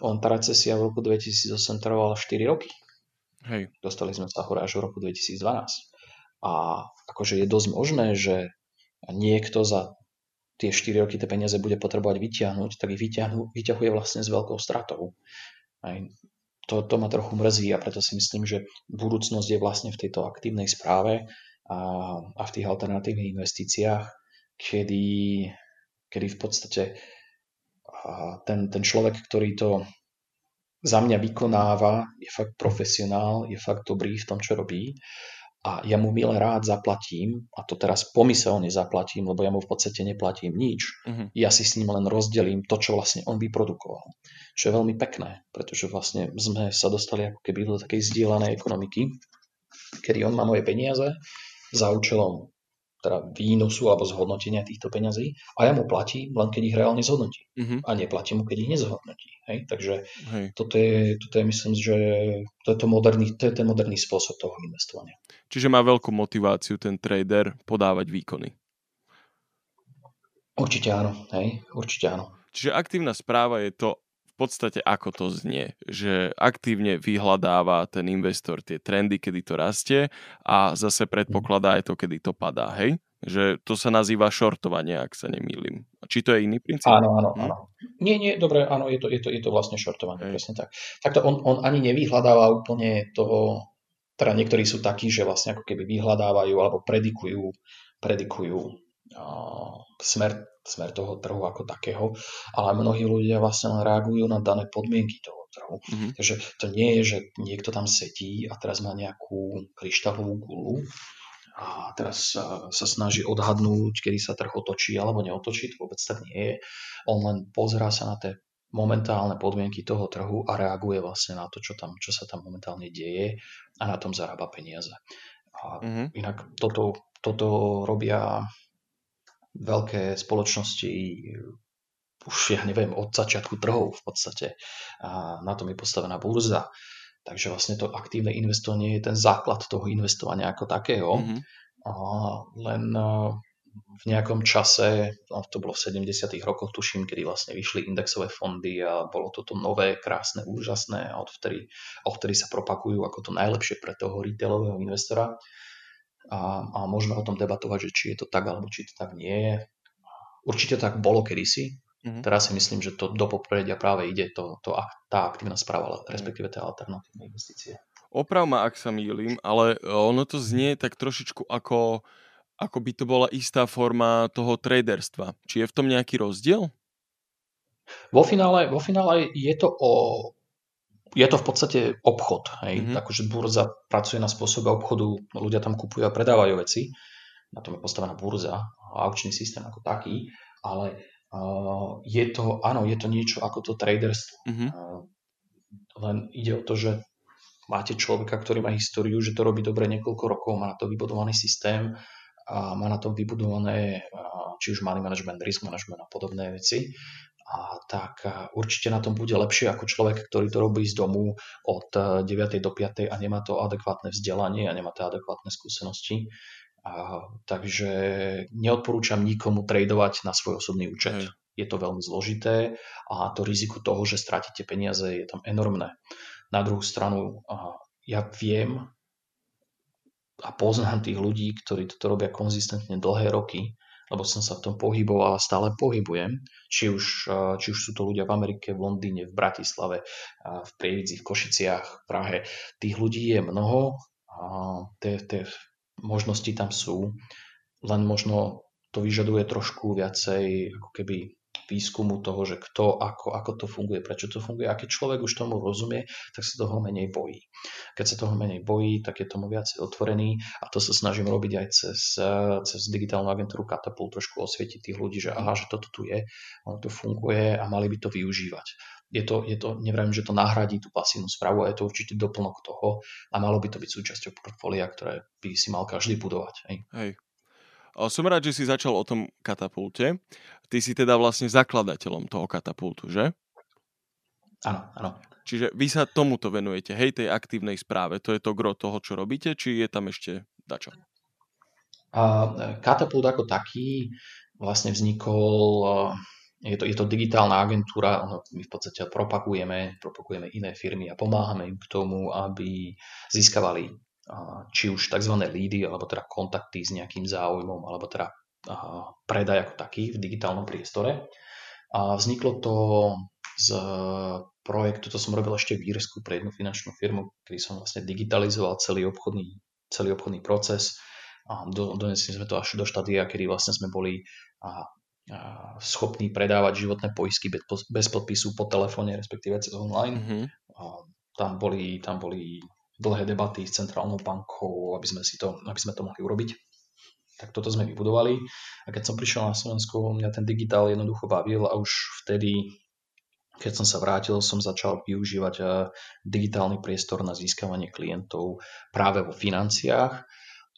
Speaker 2: On tá recesia v roku 2008 trvala 4 roky. Hej. Dostali sme sa hore až v roku 2012. A akože je dosť možné, že niekto za tie 4 roky tie peniaze bude potrebovať vyťahnuť, tak ich vyťahnu, vyťahuje vlastne s veľkou stratou. Aj to, to ma trochu mrzí a preto si myslím, že budúcnosť je vlastne v tejto aktívnej správe a, a v tých alternatívnych investíciách, kedy, kedy v podstate ten, ten človek, ktorý to za mňa vykonáva, je fakt profesionál, je fakt dobrý v tom, čo robí a ja mu milé rád zaplatím, a to teraz pomyselne zaplatím, lebo ja mu v podstate neplatím nič, uh-huh. ja si s ním len rozdelím to, čo vlastne on vyprodukoval. Čo je veľmi pekné, pretože vlastne sme sa dostali ako keby do takej zdieľanej ekonomiky, kedy on má moje peniaze za účelom teda výnosu alebo zhodnotenia týchto peňazí a ja mu platím len keď ich reálne zhodnotí. Uh-huh. A neplatím mu, keď ich nezhodnotí. Hej? Takže Hej. Toto, je, toto je, myslím, že to je, to, moderný, to je ten moderný spôsob toho investovania.
Speaker 1: Čiže má veľkú motiváciu ten trader podávať výkony.
Speaker 2: Určite áno. Hej? Určite áno.
Speaker 1: Čiže aktívna správa je to, podstate ako to znie, že aktívne vyhľadáva ten investor tie trendy, kedy to rastie a zase predpokladá aj to, kedy to padá, hej? Že to sa nazýva shortovanie, ak sa nemýlim. Či to je iný princíp?
Speaker 2: Áno, áno, hm? áno. Nie, nie, dobre, áno, je to, je to, je to vlastne shortovanie, hej. presne tak. Takto on, on ani nevyhľadáva úplne toho, teda niektorí sú takí, že vlastne ako keby vyhľadávajú alebo predikujú, predikujú uh, smer smer toho trhu ako takého, ale mnohí ľudia vlastne len reagujú na dané podmienky toho trhu. Mm-hmm. Takže to nie je, že niekto tam sedí a teraz má nejakú kryštálovú gulu a teraz sa, sa snaží odhadnúť, kedy sa trh otočí alebo neotočí, to vôbec tak nie je. On len pozerá sa na tie momentálne podmienky toho trhu a reaguje vlastne na to, čo, tam, čo sa tam momentálne deje a na tom zarába peniaze. A mm-hmm. inak toto, toto robia veľké spoločnosti už ja neviem, od začiatku trhov v podstate. A na tom je postavená burza. Takže vlastne to aktívne investovanie je ten základ toho investovania ako takého. Mm-hmm. A len v nejakom čase, no to bolo v 70. rokoch, tuším, kedy vlastne vyšli indexové fondy a bolo toto nové, krásne, úžasné a odvtedy, odvtedy sa propagujú ako to najlepšie pre toho retailového investora. A, a môžeme o tom debatovať, že či je to tak, alebo či to tak nie je. Určite tak bolo kedysi. Mm-hmm. Teraz si myslím, že to do popredia práve ide to, to, tá aktívna správa, respektíve tá alternatívne investície.
Speaker 1: Oprav ma, ak sa mýlim, ale ono to znie tak trošičku ako, ako by to bola istá forma toho traderstva. Či je v tom nejaký rozdiel?
Speaker 2: Vo finále, vo finále je to o je to v podstate obchod. Hej? Mm-hmm. Akože burza pracuje na spôsobe obchodu, ľudia tam kupujú a predávajú veci, na tom je postavená burza a aukčný systém ako taký, ale uh, je to, áno, je to niečo ako to traderstvo. Mm-hmm. Uh, len ide o to, že máte človeka, ktorý má históriu, že to robí dobre niekoľko rokov, má na to vybudovaný systém, a má na tom vybudované či už money management, risk management a podobné veci. A tak určite na tom bude lepšie ako človek, ktorý to robí z domu od 9. do 5. a nemá to adekvátne vzdelanie a nemá to adekvátne skúsenosti. A, takže neodporúčam nikomu tradovať na svoj osobný účet. Mm. Je to veľmi zložité a to riziko toho, že stratíte peniaze, je tam enormné. Na druhú stranu, ja viem a poznám tých ľudí, ktorí toto robia konzistentne dlhé roky, lebo som sa v tom pohyboval a stále pohybujem. Či už, či už sú to ľudia v Amerike, v Londýne, v Bratislave, v Prievidzi, v Košiciach, v Prahe. Tých ľudí je mnoho a tie, tie možnosti tam sú, len možno to vyžaduje trošku viacej ako keby výskumu toho, že kto, ako, ako to funguje, prečo to funguje. A keď človek už tomu rozumie, tak sa toho menej bojí. Keď sa toho menej bojí, tak je tomu viacej otvorený a to sa snažím robiť aj cez, cez digitálnu agentúru Catapult, trošku osvietiť tých ľudí, že aha, že toto tu je, ono to funguje a mali by to využívať. Je to, je to, neviem, že to nahradí tú pasívnu správu, ale je to určite doplnok toho a malo by to byť súčasťou portfólia, ktoré by si mal každý budovať. Hej.
Speaker 1: Hej. Som rád, že si začal o tom katapulte. Ty si teda vlastne zakladateľom toho katapultu, že?
Speaker 2: Áno, áno.
Speaker 1: Čiže vy sa tomuto venujete, hej, tej aktívnej správe. To je to gro toho, čo robíte, či je tam ešte dačo?
Speaker 2: Uh, katapult ako taký vlastne vznikol, je to, je to digitálna agentúra, my v podstate propagujeme, propagujeme iné firmy a pomáhame im k tomu, aby získavali či už tzv. lídy, alebo teda kontakty s nejakým záujmom, alebo teda predaj ako taký v digitálnom priestore. A vzniklo to z projektu, to som robil ešte v Írsku pre jednu finančnú firmu, kedy som vlastne digitalizoval celý obchodný, celý obchodný proces a do, donesli sme to až do štádia, kedy vlastne sme boli a, a schopní predávať životné poisky bez, bez podpisu po telefóne, respektíve cez online. Mm-hmm. A tam boli, tam boli dlhé debaty s centrálnou bankou, aby sme, si to, aby sme to mohli urobiť. Tak toto sme vybudovali. A keď som prišiel na Slovensku, mňa ten digitál jednoducho bavil a už vtedy, keď som sa vrátil, som začal využívať eh, digitálny priestor na získavanie klientov práve vo financiách.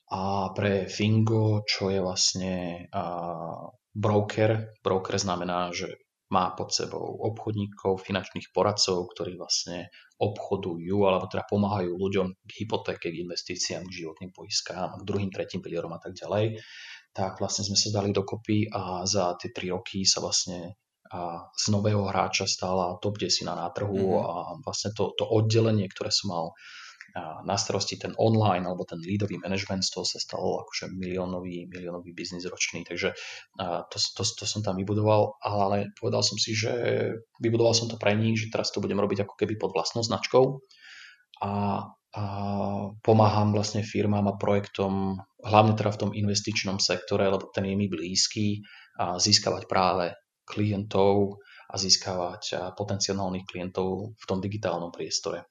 Speaker 2: A pre Fingo, čo je vlastne eh, broker, broker znamená, že má pod sebou obchodníkov, finančných poradcov, ktorí vlastne obchodujú alebo teda pomáhajú ľuďom k hypotéke, k investíciám, k životným poiskám, k druhým, tretím pilierom a tak ďalej, tak vlastne sme sa dali dokopy a za tie tri roky sa vlastne a z nového hráča stála top 10 na trhu mm-hmm. a vlastne to, to oddelenie, ktoré som mal na starosti ten online alebo ten leadový management, z toho sa stalo akože miliónový, miliónový biznis ročný, takže to, to, to som tam vybudoval, ale povedal som si, že vybudoval som to pre nich, že teraz to budem robiť ako keby pod vlastnou značkou a, a pomáham vlastne firmám a projektom, hlavne teda v tom investičnom sektore, lebo ten je mi blízky, a získavať práve klientov a získavať potenciálnych klientov v tom digitálnom priestore.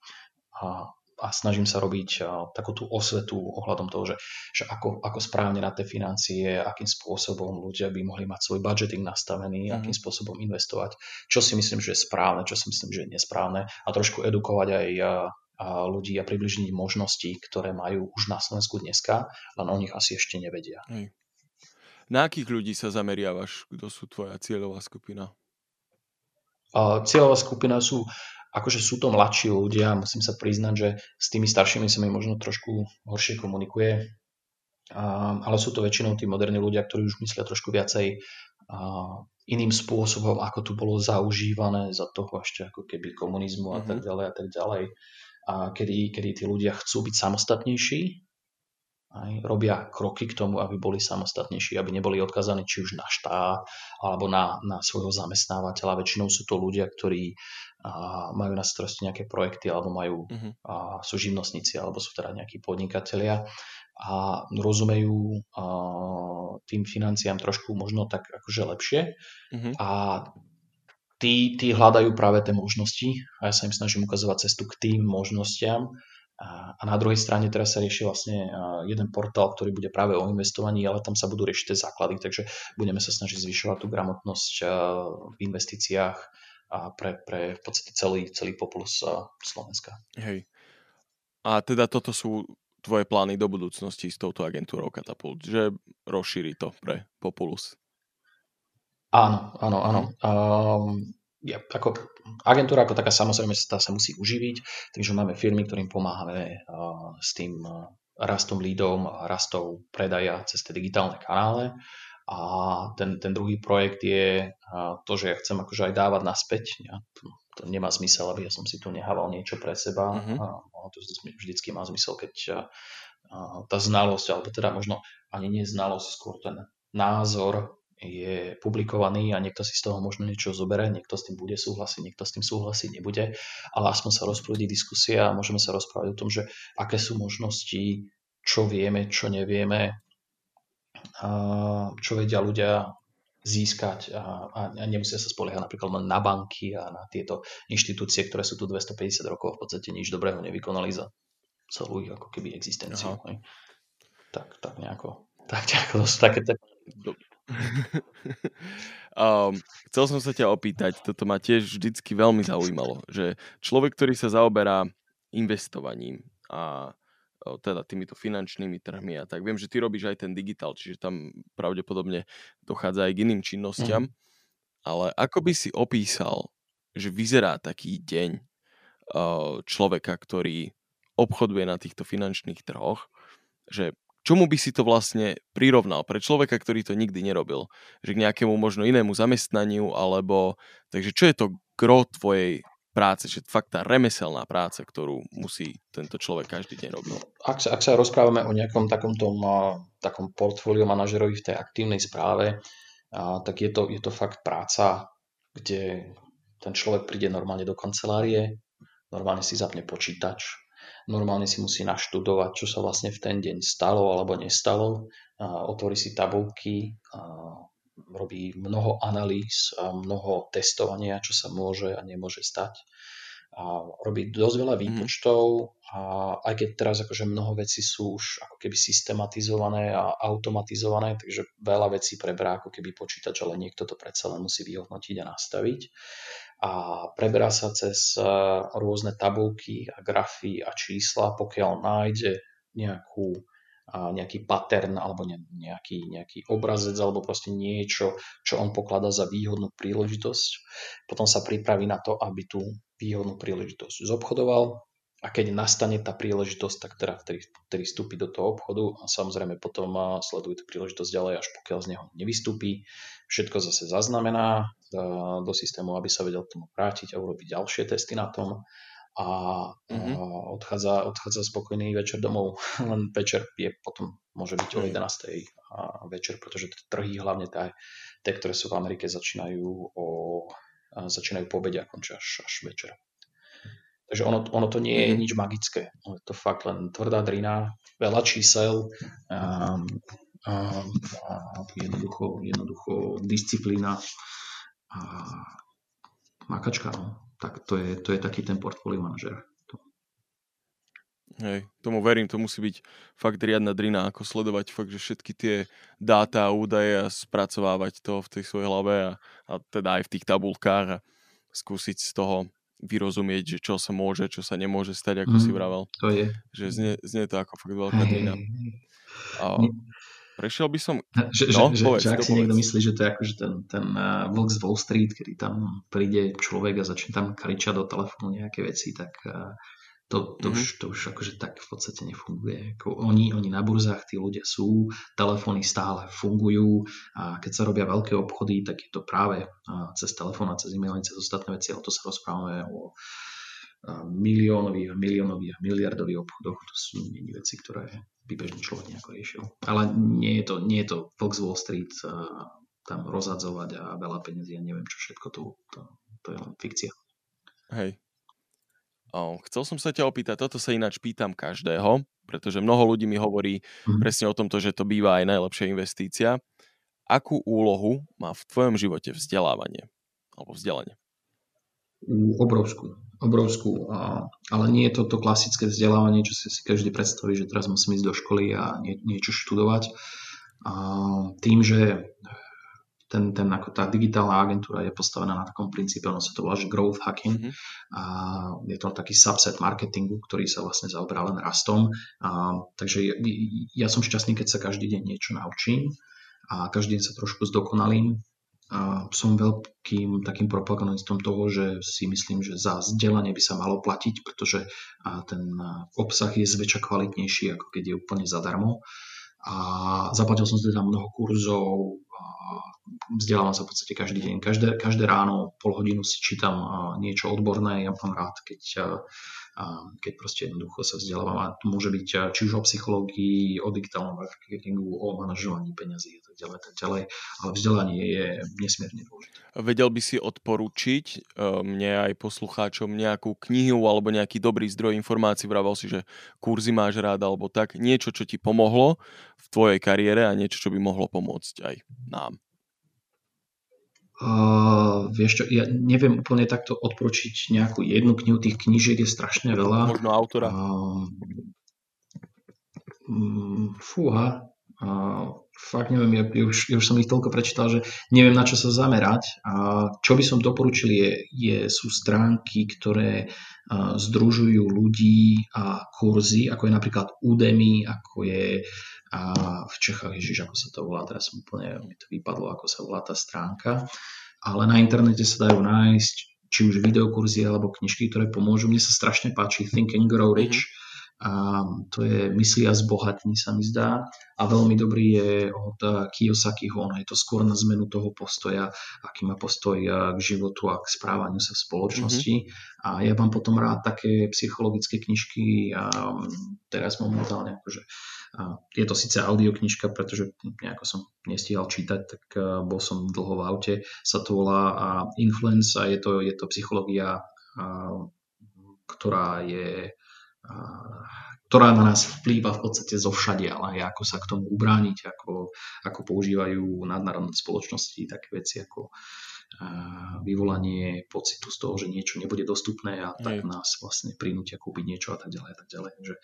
Speaker 2: A a snažím sa robiť takú tú osvetu ohľadom toho, že, že ako, ako správne na tie financie, akým spôsobom ľudia by mohli mať svoj budgeting nastavený, mm. akým spôsobom investovať, čo si myslím, že je správne, čo si myslím, že je nesprávne a trošku edukovať aj a ľudí a približniť možnosti, ktoré majú už na Slovensku dneska, len o nich asi ešte nevedia. Hej.
Speaker 1: Na akých ľudí sa zameriavaš? Kto sú tvoja cieľová skupina?
Speaker 2: Cieľová skupina sú akože sú to mladší ľudia, musím sa priznať, že s tými staršími sa mi možno trošku horšie komunikuje, ale sú to väčšinou tí moderní ľudia, ktorí už myslia trošku viacej iným spôsobom, ako tu bolo zaužívané za toho ešte ako keby komunizmu a tak mhm. ďalej a tak ďalej. A kedy, kedy tí ľudia chcú byť samostatnejší, aj, robia kroky k tomu, aby boli samostatnejší, aby neboli odkazaní či už na štát alebo na, na svojho zamestnávateľa. Väčšinou sú to ľudia, ktorí a, majú na starosti nejaké projekty alebo majú, uh-huh. a, sú živnostníci alebo sú teda nejakí podnikatelia a rozumejú a, tým financiám trošku možno tak akože lepšie uh-huh. a tí, tí hľadajú práve tie možnosti a ja sa im snažím ukazovať cestu k tým možnostiam, A, a na druhej strane teraz sa rieši vlastne jeden portál, ktorý bude práve o investovaní, ale tam sa budú riešiť tie základy, takže budeme sa snažiť zvyšovať tú gramotnosť v investíciách a pre, pre v podstate celý, celý populus Slovenska.
Speaker 1: Hej. A teda toto sú tvoje plány do budúcnosti s touto agentúrou Katapult, že rozšíri to pre Populus?
Speaker 2: Áno, áno, áno. Um, ja, ako, agentúra ako taká samozrejme sa, sa musí uživiť, takže máme firmy, ktorým pomáhame uh, s tým uh, rastom lídom, rastou predaja cez tie digitálne kanále. A ten, ten druhý projekt je to, že ja chcem akože aj dávať naspäť. Ja, to, to nemá zmysel, aby ja som si tu nehával niečo pre seba. Uh-huh. A, to vždycky má zmysel, keď uh, tá znalosť, alebo teda možno ani nie znalosť, skôr ten názor je publikovaný a niekto si z toho možno niečo zoberie, niekto s tým bude súhlasiť, niekto s tým súhlasiť nebude, ale aspoň sa rozprúdi diskusia a môžeme sa rozprávať o tom, že aké sú možnosti, čo vieme, čo nevieme, čo vedia ľudia získať a, a, a nemusia sa spoliehať napríklad len na banky a na tieto inštitúcie, ktoré sú tu 250 rokov v podstate nič dobrého nevykonali za celú ich ako keby existenciu. Tak, tak nejako. Tak nejako, to sú také, také
Speaker 1: um, chcel som sa ťa opýtať, toto ma tiež vždycky veľmi zaujímalo, že človek, ktorý sa zaoberá investovaním a teda týmito finančnými trhmi a tak. Viem, že ty robíš aj ten digitál, čiže tam pravdepodobne dochádza aj k iným činnostiam. Mm. Ale ako by si opísal, že vyzerá taký deň človeka, ktorý obchoduje na týchto finančných trhoch, že čomu by si to vlastne prirovnal pre človeka, ktorý to nikdy nerobil? Že k nejakému možno inému zamestnaniu, alebo... Takže čo je to gro tvojej práce, že fakt tá remeselná práca, ktorú musí tento človek každý deň robiť.
Speaker 2: Ak sa, ak sa rozprávame o nejakom takom, tom, takom portfóliu manažerovi v tej aktívnej správe, a, tak je to, je to fakt práca, kde ten človek príde normálne do kancelárie, normálne si zapne počítač, normálne si musí naštudovať, čo sa vlastne v ten deň stalo alebo nestalo, otvorí si tabulky, robí mnoho analýz, mnoho testovania, čo sa môže a nemôže stať. A robí dosť veľa mhm. výpočtov a aj keď teraz akože mnoho vecí sú už ako keby systematizované a automatizované, takže veľa vecí preberá ako keby počítač, ale niekto to predsa len musí vyhodnotiť a nastaviť a preberá sa cez e, rôzne tabulky a grafy a čísla, pokiaľ nájde nejakú, nejaký pattern alebo nejaký, nejaký obrazec alebo proste niečo, čo on pokladá za výhodnú príležitosť. Potom sa pripraví na to, aby tú výhodnú príležitosť zobchodoval a keď nastane tá príležitosť, tak teda vtedy, vtedy vstúpi do toho obchodu a samozrejme potom sleduje tú príležitosť ďalej, až pokiaľ z neho nevystúpi. Všetko zase zaznamená do, systému, aby sa vedel k tomu vrátiť a urobiť ďalšie testy na tom a, mm-hmm. odchádza, odchádza spokojný večer domov. Len večer je potom, môže byť o 11. Mhm. večer, pretože trhy, hlavne tie, tie, ktoré sú v Amerike, začínajú, o, začínajú po obede a končia až, až večer. Takže ono, ono to nie je mhm. nič magické. Ono je to fakt len tvrdá drina, veľa čísel, um, um, jednoducho, jednoducho disciplína a makačka. No. Tak to je, to je taký ten portfólio manažer.
Speaker 1: Hej, tomu verím, to musí byť fakt riadna drina, ako sledovať fakt, že všetky tie dáta a údaje a spracovávať to v tej svojej hlave a, a teda aj v tých tabulkách a skúsiť z toho vyrozumieť, že čo sa môže, čo sa nemôže stať, ako mm, si vravel.
Speaker 2: To je.
Speaker 1: Že znie, znie to ako fakt veľká dina. A prešiel by som...
Speaker 2: Že, no, že, povedz, že ak si povedz. niekto myslí, že to je akože ten, ten uh, vlk z Wall Street, kedy tam príde človek a začne tam kričať do telefónu nejaké veci, tak uh, to, to, mm-hmm. už, to už akože tak v podstate nefunguje. Ako oni, oni na burzách, tí ľudia sú, telefóny stále fungujú a keď sa robia veľké obchody, tak je to práve cez telefón a cez e-mail, cez ostatné veci, ale to sa rozprávame o miliónových a miliónových a miliardových obchodoch. To sú nie veci, ktoré by bežný človek nejako riešil. Ale nie je to, nie je to Fox Wall Street tam rozhadzovať a veľa peniazí a neviem čo všetko tu. To, to je len fikcia.
Speaker 1: Hej, Oh, chcel som sa ťa opýtať, toto sa ináč pýtam každého, pretože mnoho ľudí mi hovorí mm. presne o tomto, že to býva aj najlepšia investícia. Akú úlohu má v tvojom živote vzdelávanie alebo vzdelanie?
Speaker 2: Obrovskú. Obrovskú, ale nie je to to klasické vzdelávanie, čo si, každý predstaví, že teraz musím ísť do školy a nie, niečo študovať. A tým, že ten, ten, ako tá digitálna agentúra je postavená na takom princípe, ono sa to volá, že growth hacking mm-hmm. a je to taký subset marketingu, ktorý sa vlastne zaoberá len rastom. A, takže ja, ja som šťastný, keď sa každý deň niečo naučím a každý deň sa trošku zdokonalím. A som veľkým takým propagandistom toho, že si myslím, že za vzdelanie by sa malo platiť, pretože ten obsah je zväčša kvalitnejší, ako keď je úplne zadarmo. A zaplatil som teda mnoho kurzov, vzdelávam sa v podstate každý deň. Každé, každé ráno pol hodinu si čítam niečo odborné. Ja mám rád, keď, keď proste jednoducho sa vzdelávam. A to môže byť či už o psychológii, o digitálnom marketingu, o manažovaní peňazí a tak ďalej, tak ďalej. Ale vzdelanie je nesmierne dôležité.
Speaker 1: Vedel by si odporučiť e, mne aj poslucháčom nejakú knihu alebo nejaký dobrý zdroj informácií? Vravel si, že kurzy máš rád alebo tak. Niečo, čo ti pomohlo v tvojej kariére a niečo, čo by mohlo pomôcť aj nám.
Speaker 2: Uh, vieš čo, ja neviem úplne takto odporučiť nejakú jednu knihu, tých knížiek je strašne veľa.
Speaker 1: Možno autora. Uh,
Speaker 2: um, fúha, uh, fakt neviem, ja, ja, už, ja už som ich toľko prečítal, že neviem na čo sa zamerať. A čo by som doporučil je, je sú stránky, ktoré uh, združujú ľudí a kurzy, ako je napríklad Udemy, ako je a v Čechách, ježiš, ako sa to volá, teraz som úplne, mi to vypadlo, ako sa volá tá stránka, ale na internete sa dajú nájsť či už videokurzy alebo knižky, ktoré pomôžu. Mne sa strašne páči Think and Grow Rich, mm-hmm a to je Mysli a zbohatní sa mi zdá. A veľmi dobrý je od Kiyosakiho, ono je to skôr na zmenu toho postoja, aký má postoj k životu a k správaniu sa v spoločnosti. Mm-hmm. a ja mám potom rád také psychologické knižky a teraz momentálne akože a je to síce audioknižka, pretože nejako som nestíhal čítať, tak bol som dlho v aute, sa to volá a Influence a je to, je to psychológia, ktorá je ktorá na nás vplýva v podstate zo všade, ale ako sa k tomu ubrániť, ako, ako používajú nadnárodné spoločnosti také veci ako vyvolanie pocitu z toho, že niečo nebude dostupné a tak nás vlastne prinútia kúpiť niečo a tak ďalej a tak ďalej. Takže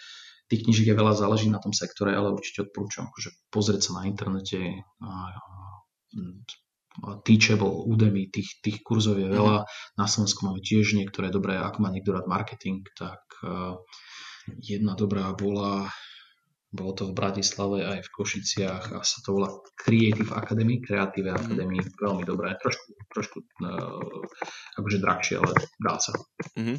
Speaker 2: tých knižiek je veľa, záleží na tom sektore, ale určite odporúčam akože pozrieť sa na internete Teachable, Udemy, tých, tých kurzov je veľa. Na Slovensku máme tiež niektoré dobré, ak má niekto rád marketing, tak uh, Jedna dobrá bola, bolo to v Bratislave aj v Košiciach a sa to volá Creative Academy, Creative mm. Academy, veľmi dobré, trošku, trošku uh, akože drahšie, ale dá sa. Mm-hmm.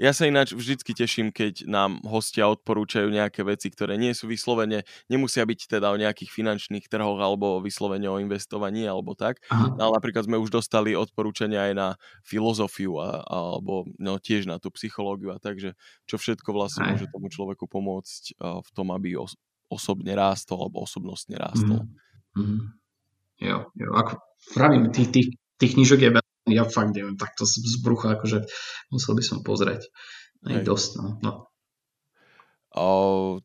Speaker 1: Ja sa ináč vždycky teším, keď nám hostia odporúčajú nejaké veci, ktoré nie sú vyslovene, nemusia byť teda o nejakých finančných trhoch alebo vyslovene o investovaní alebo tak. Aha. Ale napríklad sme už dostali odporúčania aj na filozofiu a, alebo no, tiež na tú psychológiu a takže čo všetko vlastne môže tomu človeku pomôcť v tom, aby os- osobne rástol alebo osobnostne rástol. Mm. Mm.
Speaker 2: Jo, jo, ako pravím, tých, tých, tých knižok je veľa ja fakt neviem, takto z, brucha, akože musel by som pozrieť. Aj dosť, no. no.
Speaker 1: O,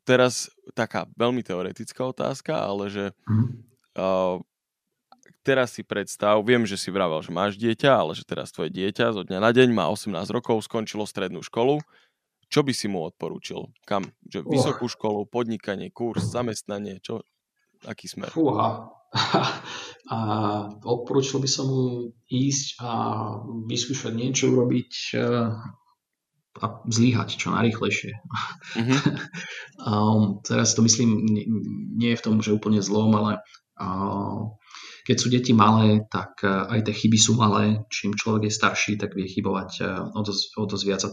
Speaker 1: teraz taká veľmi teoretická otázka, ale že mm. o, teraz si predstav, viem, že si vravel, že máš dieťa, ale že teraz tvoje dieťa zo dňa na deň má 18 rokov, skončilo strednú školu. Čo by si mu odporúčil? Kam? Že vysokú školu, podnikanie, kurz, zamestnanie, čo? Aký smer?
Speaker 2: Fúha, a odporúčil by som mu ísť a vyskúšať niečo urobiť e, a zlíhať čo najrychlejšie. Mm-hmm. um, teraz to myslím, nie, nie je v tom, že úplne zlom, ale uh, keď sú deti malé, tak e, aj tie chyby sú malé. Čím človek je starší, tak vie chybovať e, o dosť, o dosť viac a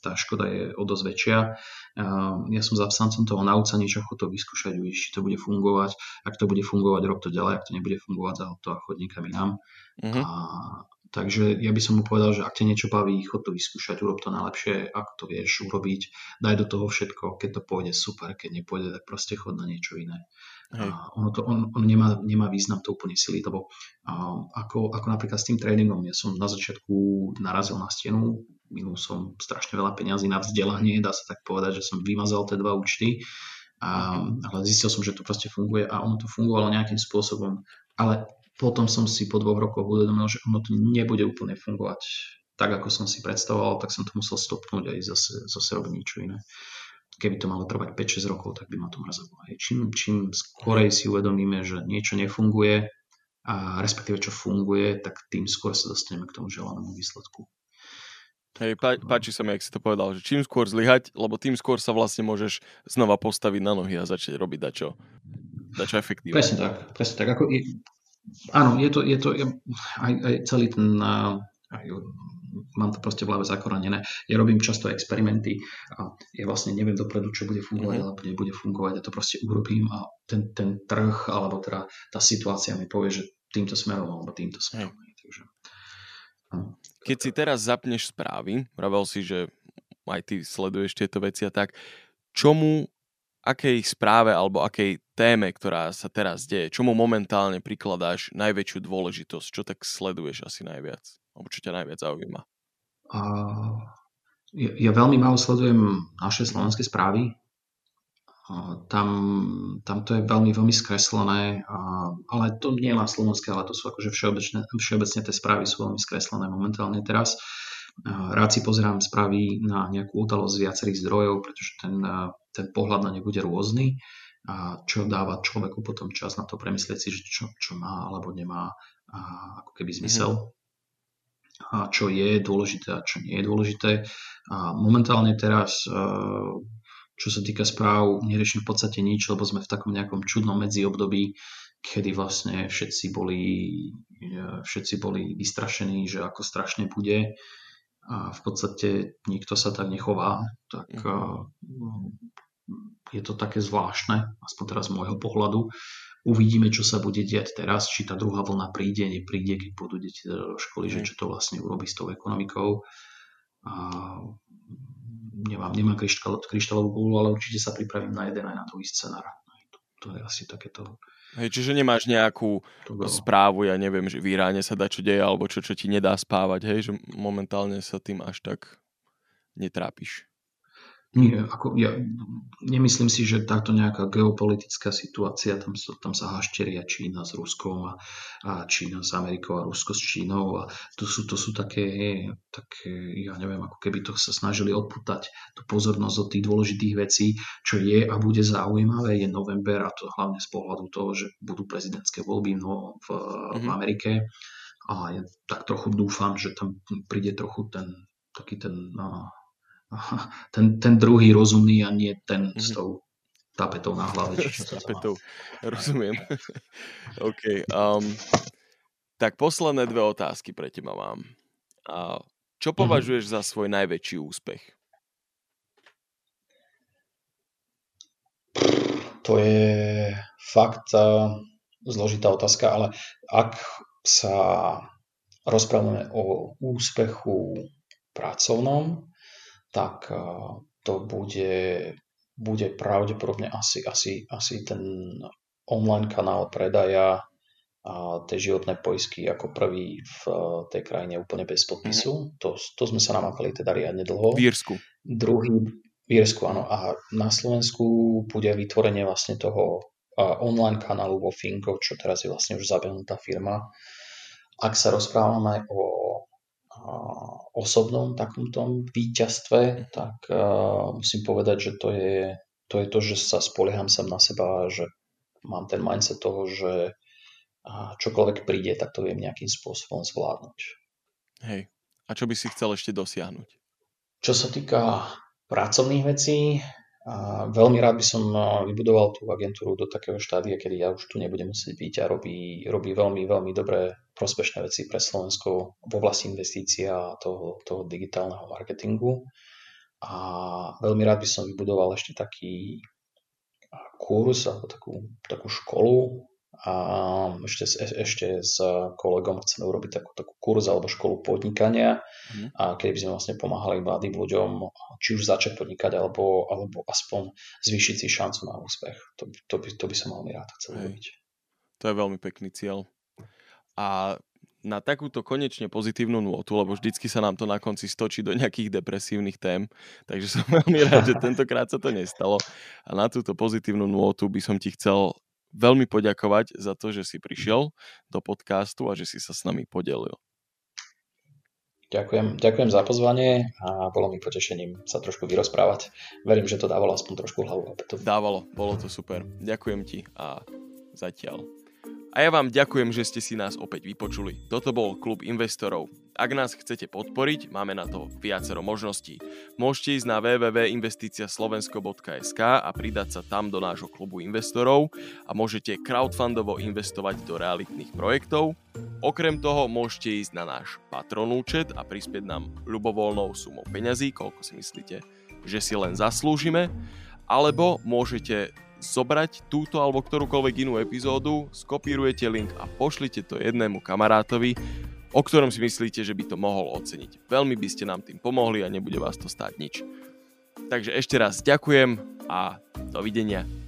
Speaker 2: tá škoda je o dosť väčšia. E, ja som zapsancom toho nauca niečo to vyskúšať, uvidieť, či to bude fungovať. Ak to bude fungovať, rob to ďalej. Ak to nebude fungovať, to a chodníkami niekam inám. Mm-hmm. A, takže ja by som mu povedal, že ak ťa niečo baví, chod to vyskúšať, urob to najlepšie, ako to vieš urobiť, daj do toho všetko, keď to pôjde super, keď nepôjde, tak proste chod na niečo iné. A ono to, on, on nemá, nemá význam to úplne sily, lebo a, ako, ako napríklad s tým tréningom, ja som na začiatku narazil na stenu, minul som strašne veľa peňazí na vzdelanie, dá sa tak povedať, že som vymazal tie dva účty, a, ale zistil som, že to proste funguje a ono to fungovalo nejakým spôsobom, ale potom som si po dvoch rokoch uvedomil, že ono to nebude úplne fungovať tak, ako som si predstavoval, tak som to musel stopnúť a zase, zase robiť niečo iné. Keby to malo trvať 5-6 rokov, tak by ma to mrzelo. Čím, čím skorej si uvedomíme, že niečo nefunguje, a respektíve čo funguje, tak tým skôr sa dostaneme k tomu želanému výsledku.
Speaker 1: Hej, pá, páči sa mi, ak si to povedal, že čím skôr zlyhať, lebo tým skôr sa vlastne môžeš znova postaviť na nohy a začať robiť dačo, dačo efektívne.
Speaker 2: Presne tak, presne tak. Ako je, áno, je to, je to aj, aj celý ten, aj, mám to proste v hlave zakoranené. Ja robím často experimenty a ja vlastne neviem dopredu, čo bude fungovať, mm-hmm. alebo nebude fungovať. Ja to proste urobím a ten, ten trh, alebo teda tá situácia mi povie, že týmto smerom alebo týmto smerom. Mm. Takže,
Speaker 1: áno. Keď si teraz zapneš správy, vravel si, že aj ty sleduješ tieto veci a tak, čomu, akej správe alebo akej téme, ktorá sa teraz deje, čomu momentálne prikladáš najväčšiu dôležitosť? Čo tak sleduješ asi najviac? Ťa najviac zaujíma?
Speaker 2: A, ja, ja veľmi málo sledujem naše slovenské správy, tam, tam to je veľmi, veľmi skreslené, ale to nie len slovenské, ale to sú akože všeobecne, všeobecne tie správy sú veľmi skreslené momentálne teraz. Rád si pozerám správy na nejakú udalosť z viacerých zdrojov, pretože ten, ten pohľad na ne bude rôzny, a čo dáva človeku potom čas na to premyslieť si, čo, čo má alebo nemá a ako keby zmysel. A čo je dôležité a čo nie je dôležité. A momentálne teraz čo sa týka správ, neriešim v podstate nič, lebo sme v takom nejakom čudnom medziobdobí, kedy vlastne všetci boli, všetci boli vystrašení, že ako strašne bude a v podstate nikto sa tak nechová, tak mm. je to také zvláštne, aspoň teraz z môjho pohľadu. Uvidíme, čo sa bude diať teraz, či tá druhá vlna príde, nepríde, keď budú deti do školy, že čo to vlastne urobí s tou ekonomikou. A nemám, nemám kryštál, kryštálovú gulu, ale určite sa pripravím na jeden aj na druhý scenár. To, to je asi takéto...
Speaker 1: Hej, čiže nemáš nejakú správu, ja neviem, že v Iráne sa dá čo deje, alebo čo, čo ti nedá spávať, hej, že momentálne sa tým až tak netrápiš.
Speaker 2: Nie, ako ja nemyslím si, že táto nejaká geopolitická situácia, tam, tam sa hašteria Čína s Ruskom a, a Čína s Amerikou a Rusko s Čínou a to sú, to sú také, také, ja neviem, ako keby to sa snažili odputať tú pozornosť od tých dôležitých vecí, čo je a bude zaujímavé, je november a to hlavne z pohľadu toho, že budú prezidentské voľby no, v, mm-hmm. v mhm. Amerike a ja tak trochu dúfam, že tam príde trochu ten taký ten no, ten, ten druhý rozumný a nie ten mm-hmm. s mhm. tou tapetou na hlave.
Speaker 1: s tapetou, rozumiem. OK. Um, tak posledné dve otázky pre teba mám. A čo mhm. považuješ mm-hmm. za svoj najväčší úspech?
Speaker 2: To je fakt uh, zložitá otázka, ale ak sa rozprávame o úspechu pracovnom, tak to bude, bude pravdepodobne asi, asi, asi ten online kanál predaja a tej životnej poisky ako prvý v tej krajine úplne bez podpisu. Mm-hmm. To, to sme sa namakali teda riadne dlho.
Speaker 1: V Írsku.
Speaker 2: Druhý, v Írsku, áno. A na Slovensku bude vytvorenie vlastne toho online kanálu vo Finko, čo teraz je vlastne už zabehnutá firma. Ak sa rozprávame o osobnom takomto víťazstve, tak musím povedať, že to je, to je to, že sa spolieham sám na seba, že mám ten mindset toho, že čokoľvek príde, tak to viem nejakým spôsobom zvládnuť.
Speaker 1: Hej. A čo by si chcel ešte dosiahnuť?
Speaker 2: Čo sa týka pracovných vecí, a veľmi rád by som vybudoval tú agentúru do takého štádia, kedy ja už tu nebudem musieť byť a robí, robí veľmi, veľmi dobré prospešné veci pre Slovensko v oblasti investícií a toho, toho digitálneho marketingu. A veľmi rád by som vybudoval ešte taký kurz alebo takú, takú školu a ešte, ešte s kolegom chceme urobiť takú, takú kurz alebo školu podnikania, mm. a keď by sme vlastne pomáhali mladým ľuďom, či už začať podnikať, alebo, alebo aspoň zvýšiť si šancu na úspech. To, to, by, to by som veľmi rád chcel robiť.
Speaker 1: To je veľmi pekný cieľ. A na takúto konečne pozitívnu nôtu, lebo vždycky sa nám to na konci stočí do nejakých depresívnych tém, takže som veľmi rád, že tentokrát sa to nestalo. A na túto pozitívnu nôtu by som ti chcel veľmi poďakovať za to, že si prišiel do podcastu a že si sa s nami podelil.
Speaker 2: Ďakujem, ďakujem za pozvanie a bolo mi potešením sa trošku vyrozprávať. Verím, že to dávalo aspoň trošku hlavu.
Speaker 1: Dávalo, bolo to super. Ďakujem ti a zatiaľ. A ja vám ďakujem, že ste si nás opäť vypočuli. Toto bol Klub investorov. Ak nás chcete podporiť, máme na to viacero možností. Môžete ísť na www.investiciaslovensko.sk a pridať sa tam do nášho klubu investorov a môžete crowdfundovo investovať do realitných projektov. Okrem toho môžete ísť na náš patron účet a prispieť nám ľubovoľnou sumou peňazí, koľko si myslíte, že si len zaslúžime. Alebo môžete zobrať túto alebo ktorúkoľvek inú epizódu, skopírujete link a pošlite to jednému kamarátovi, o ktorom si myslíte, že by to mohol oceniť. Veľmi by ste nám tým pomohli a nebude vás to stáť nič. Takže ešte raz ďakujem a dovidenia.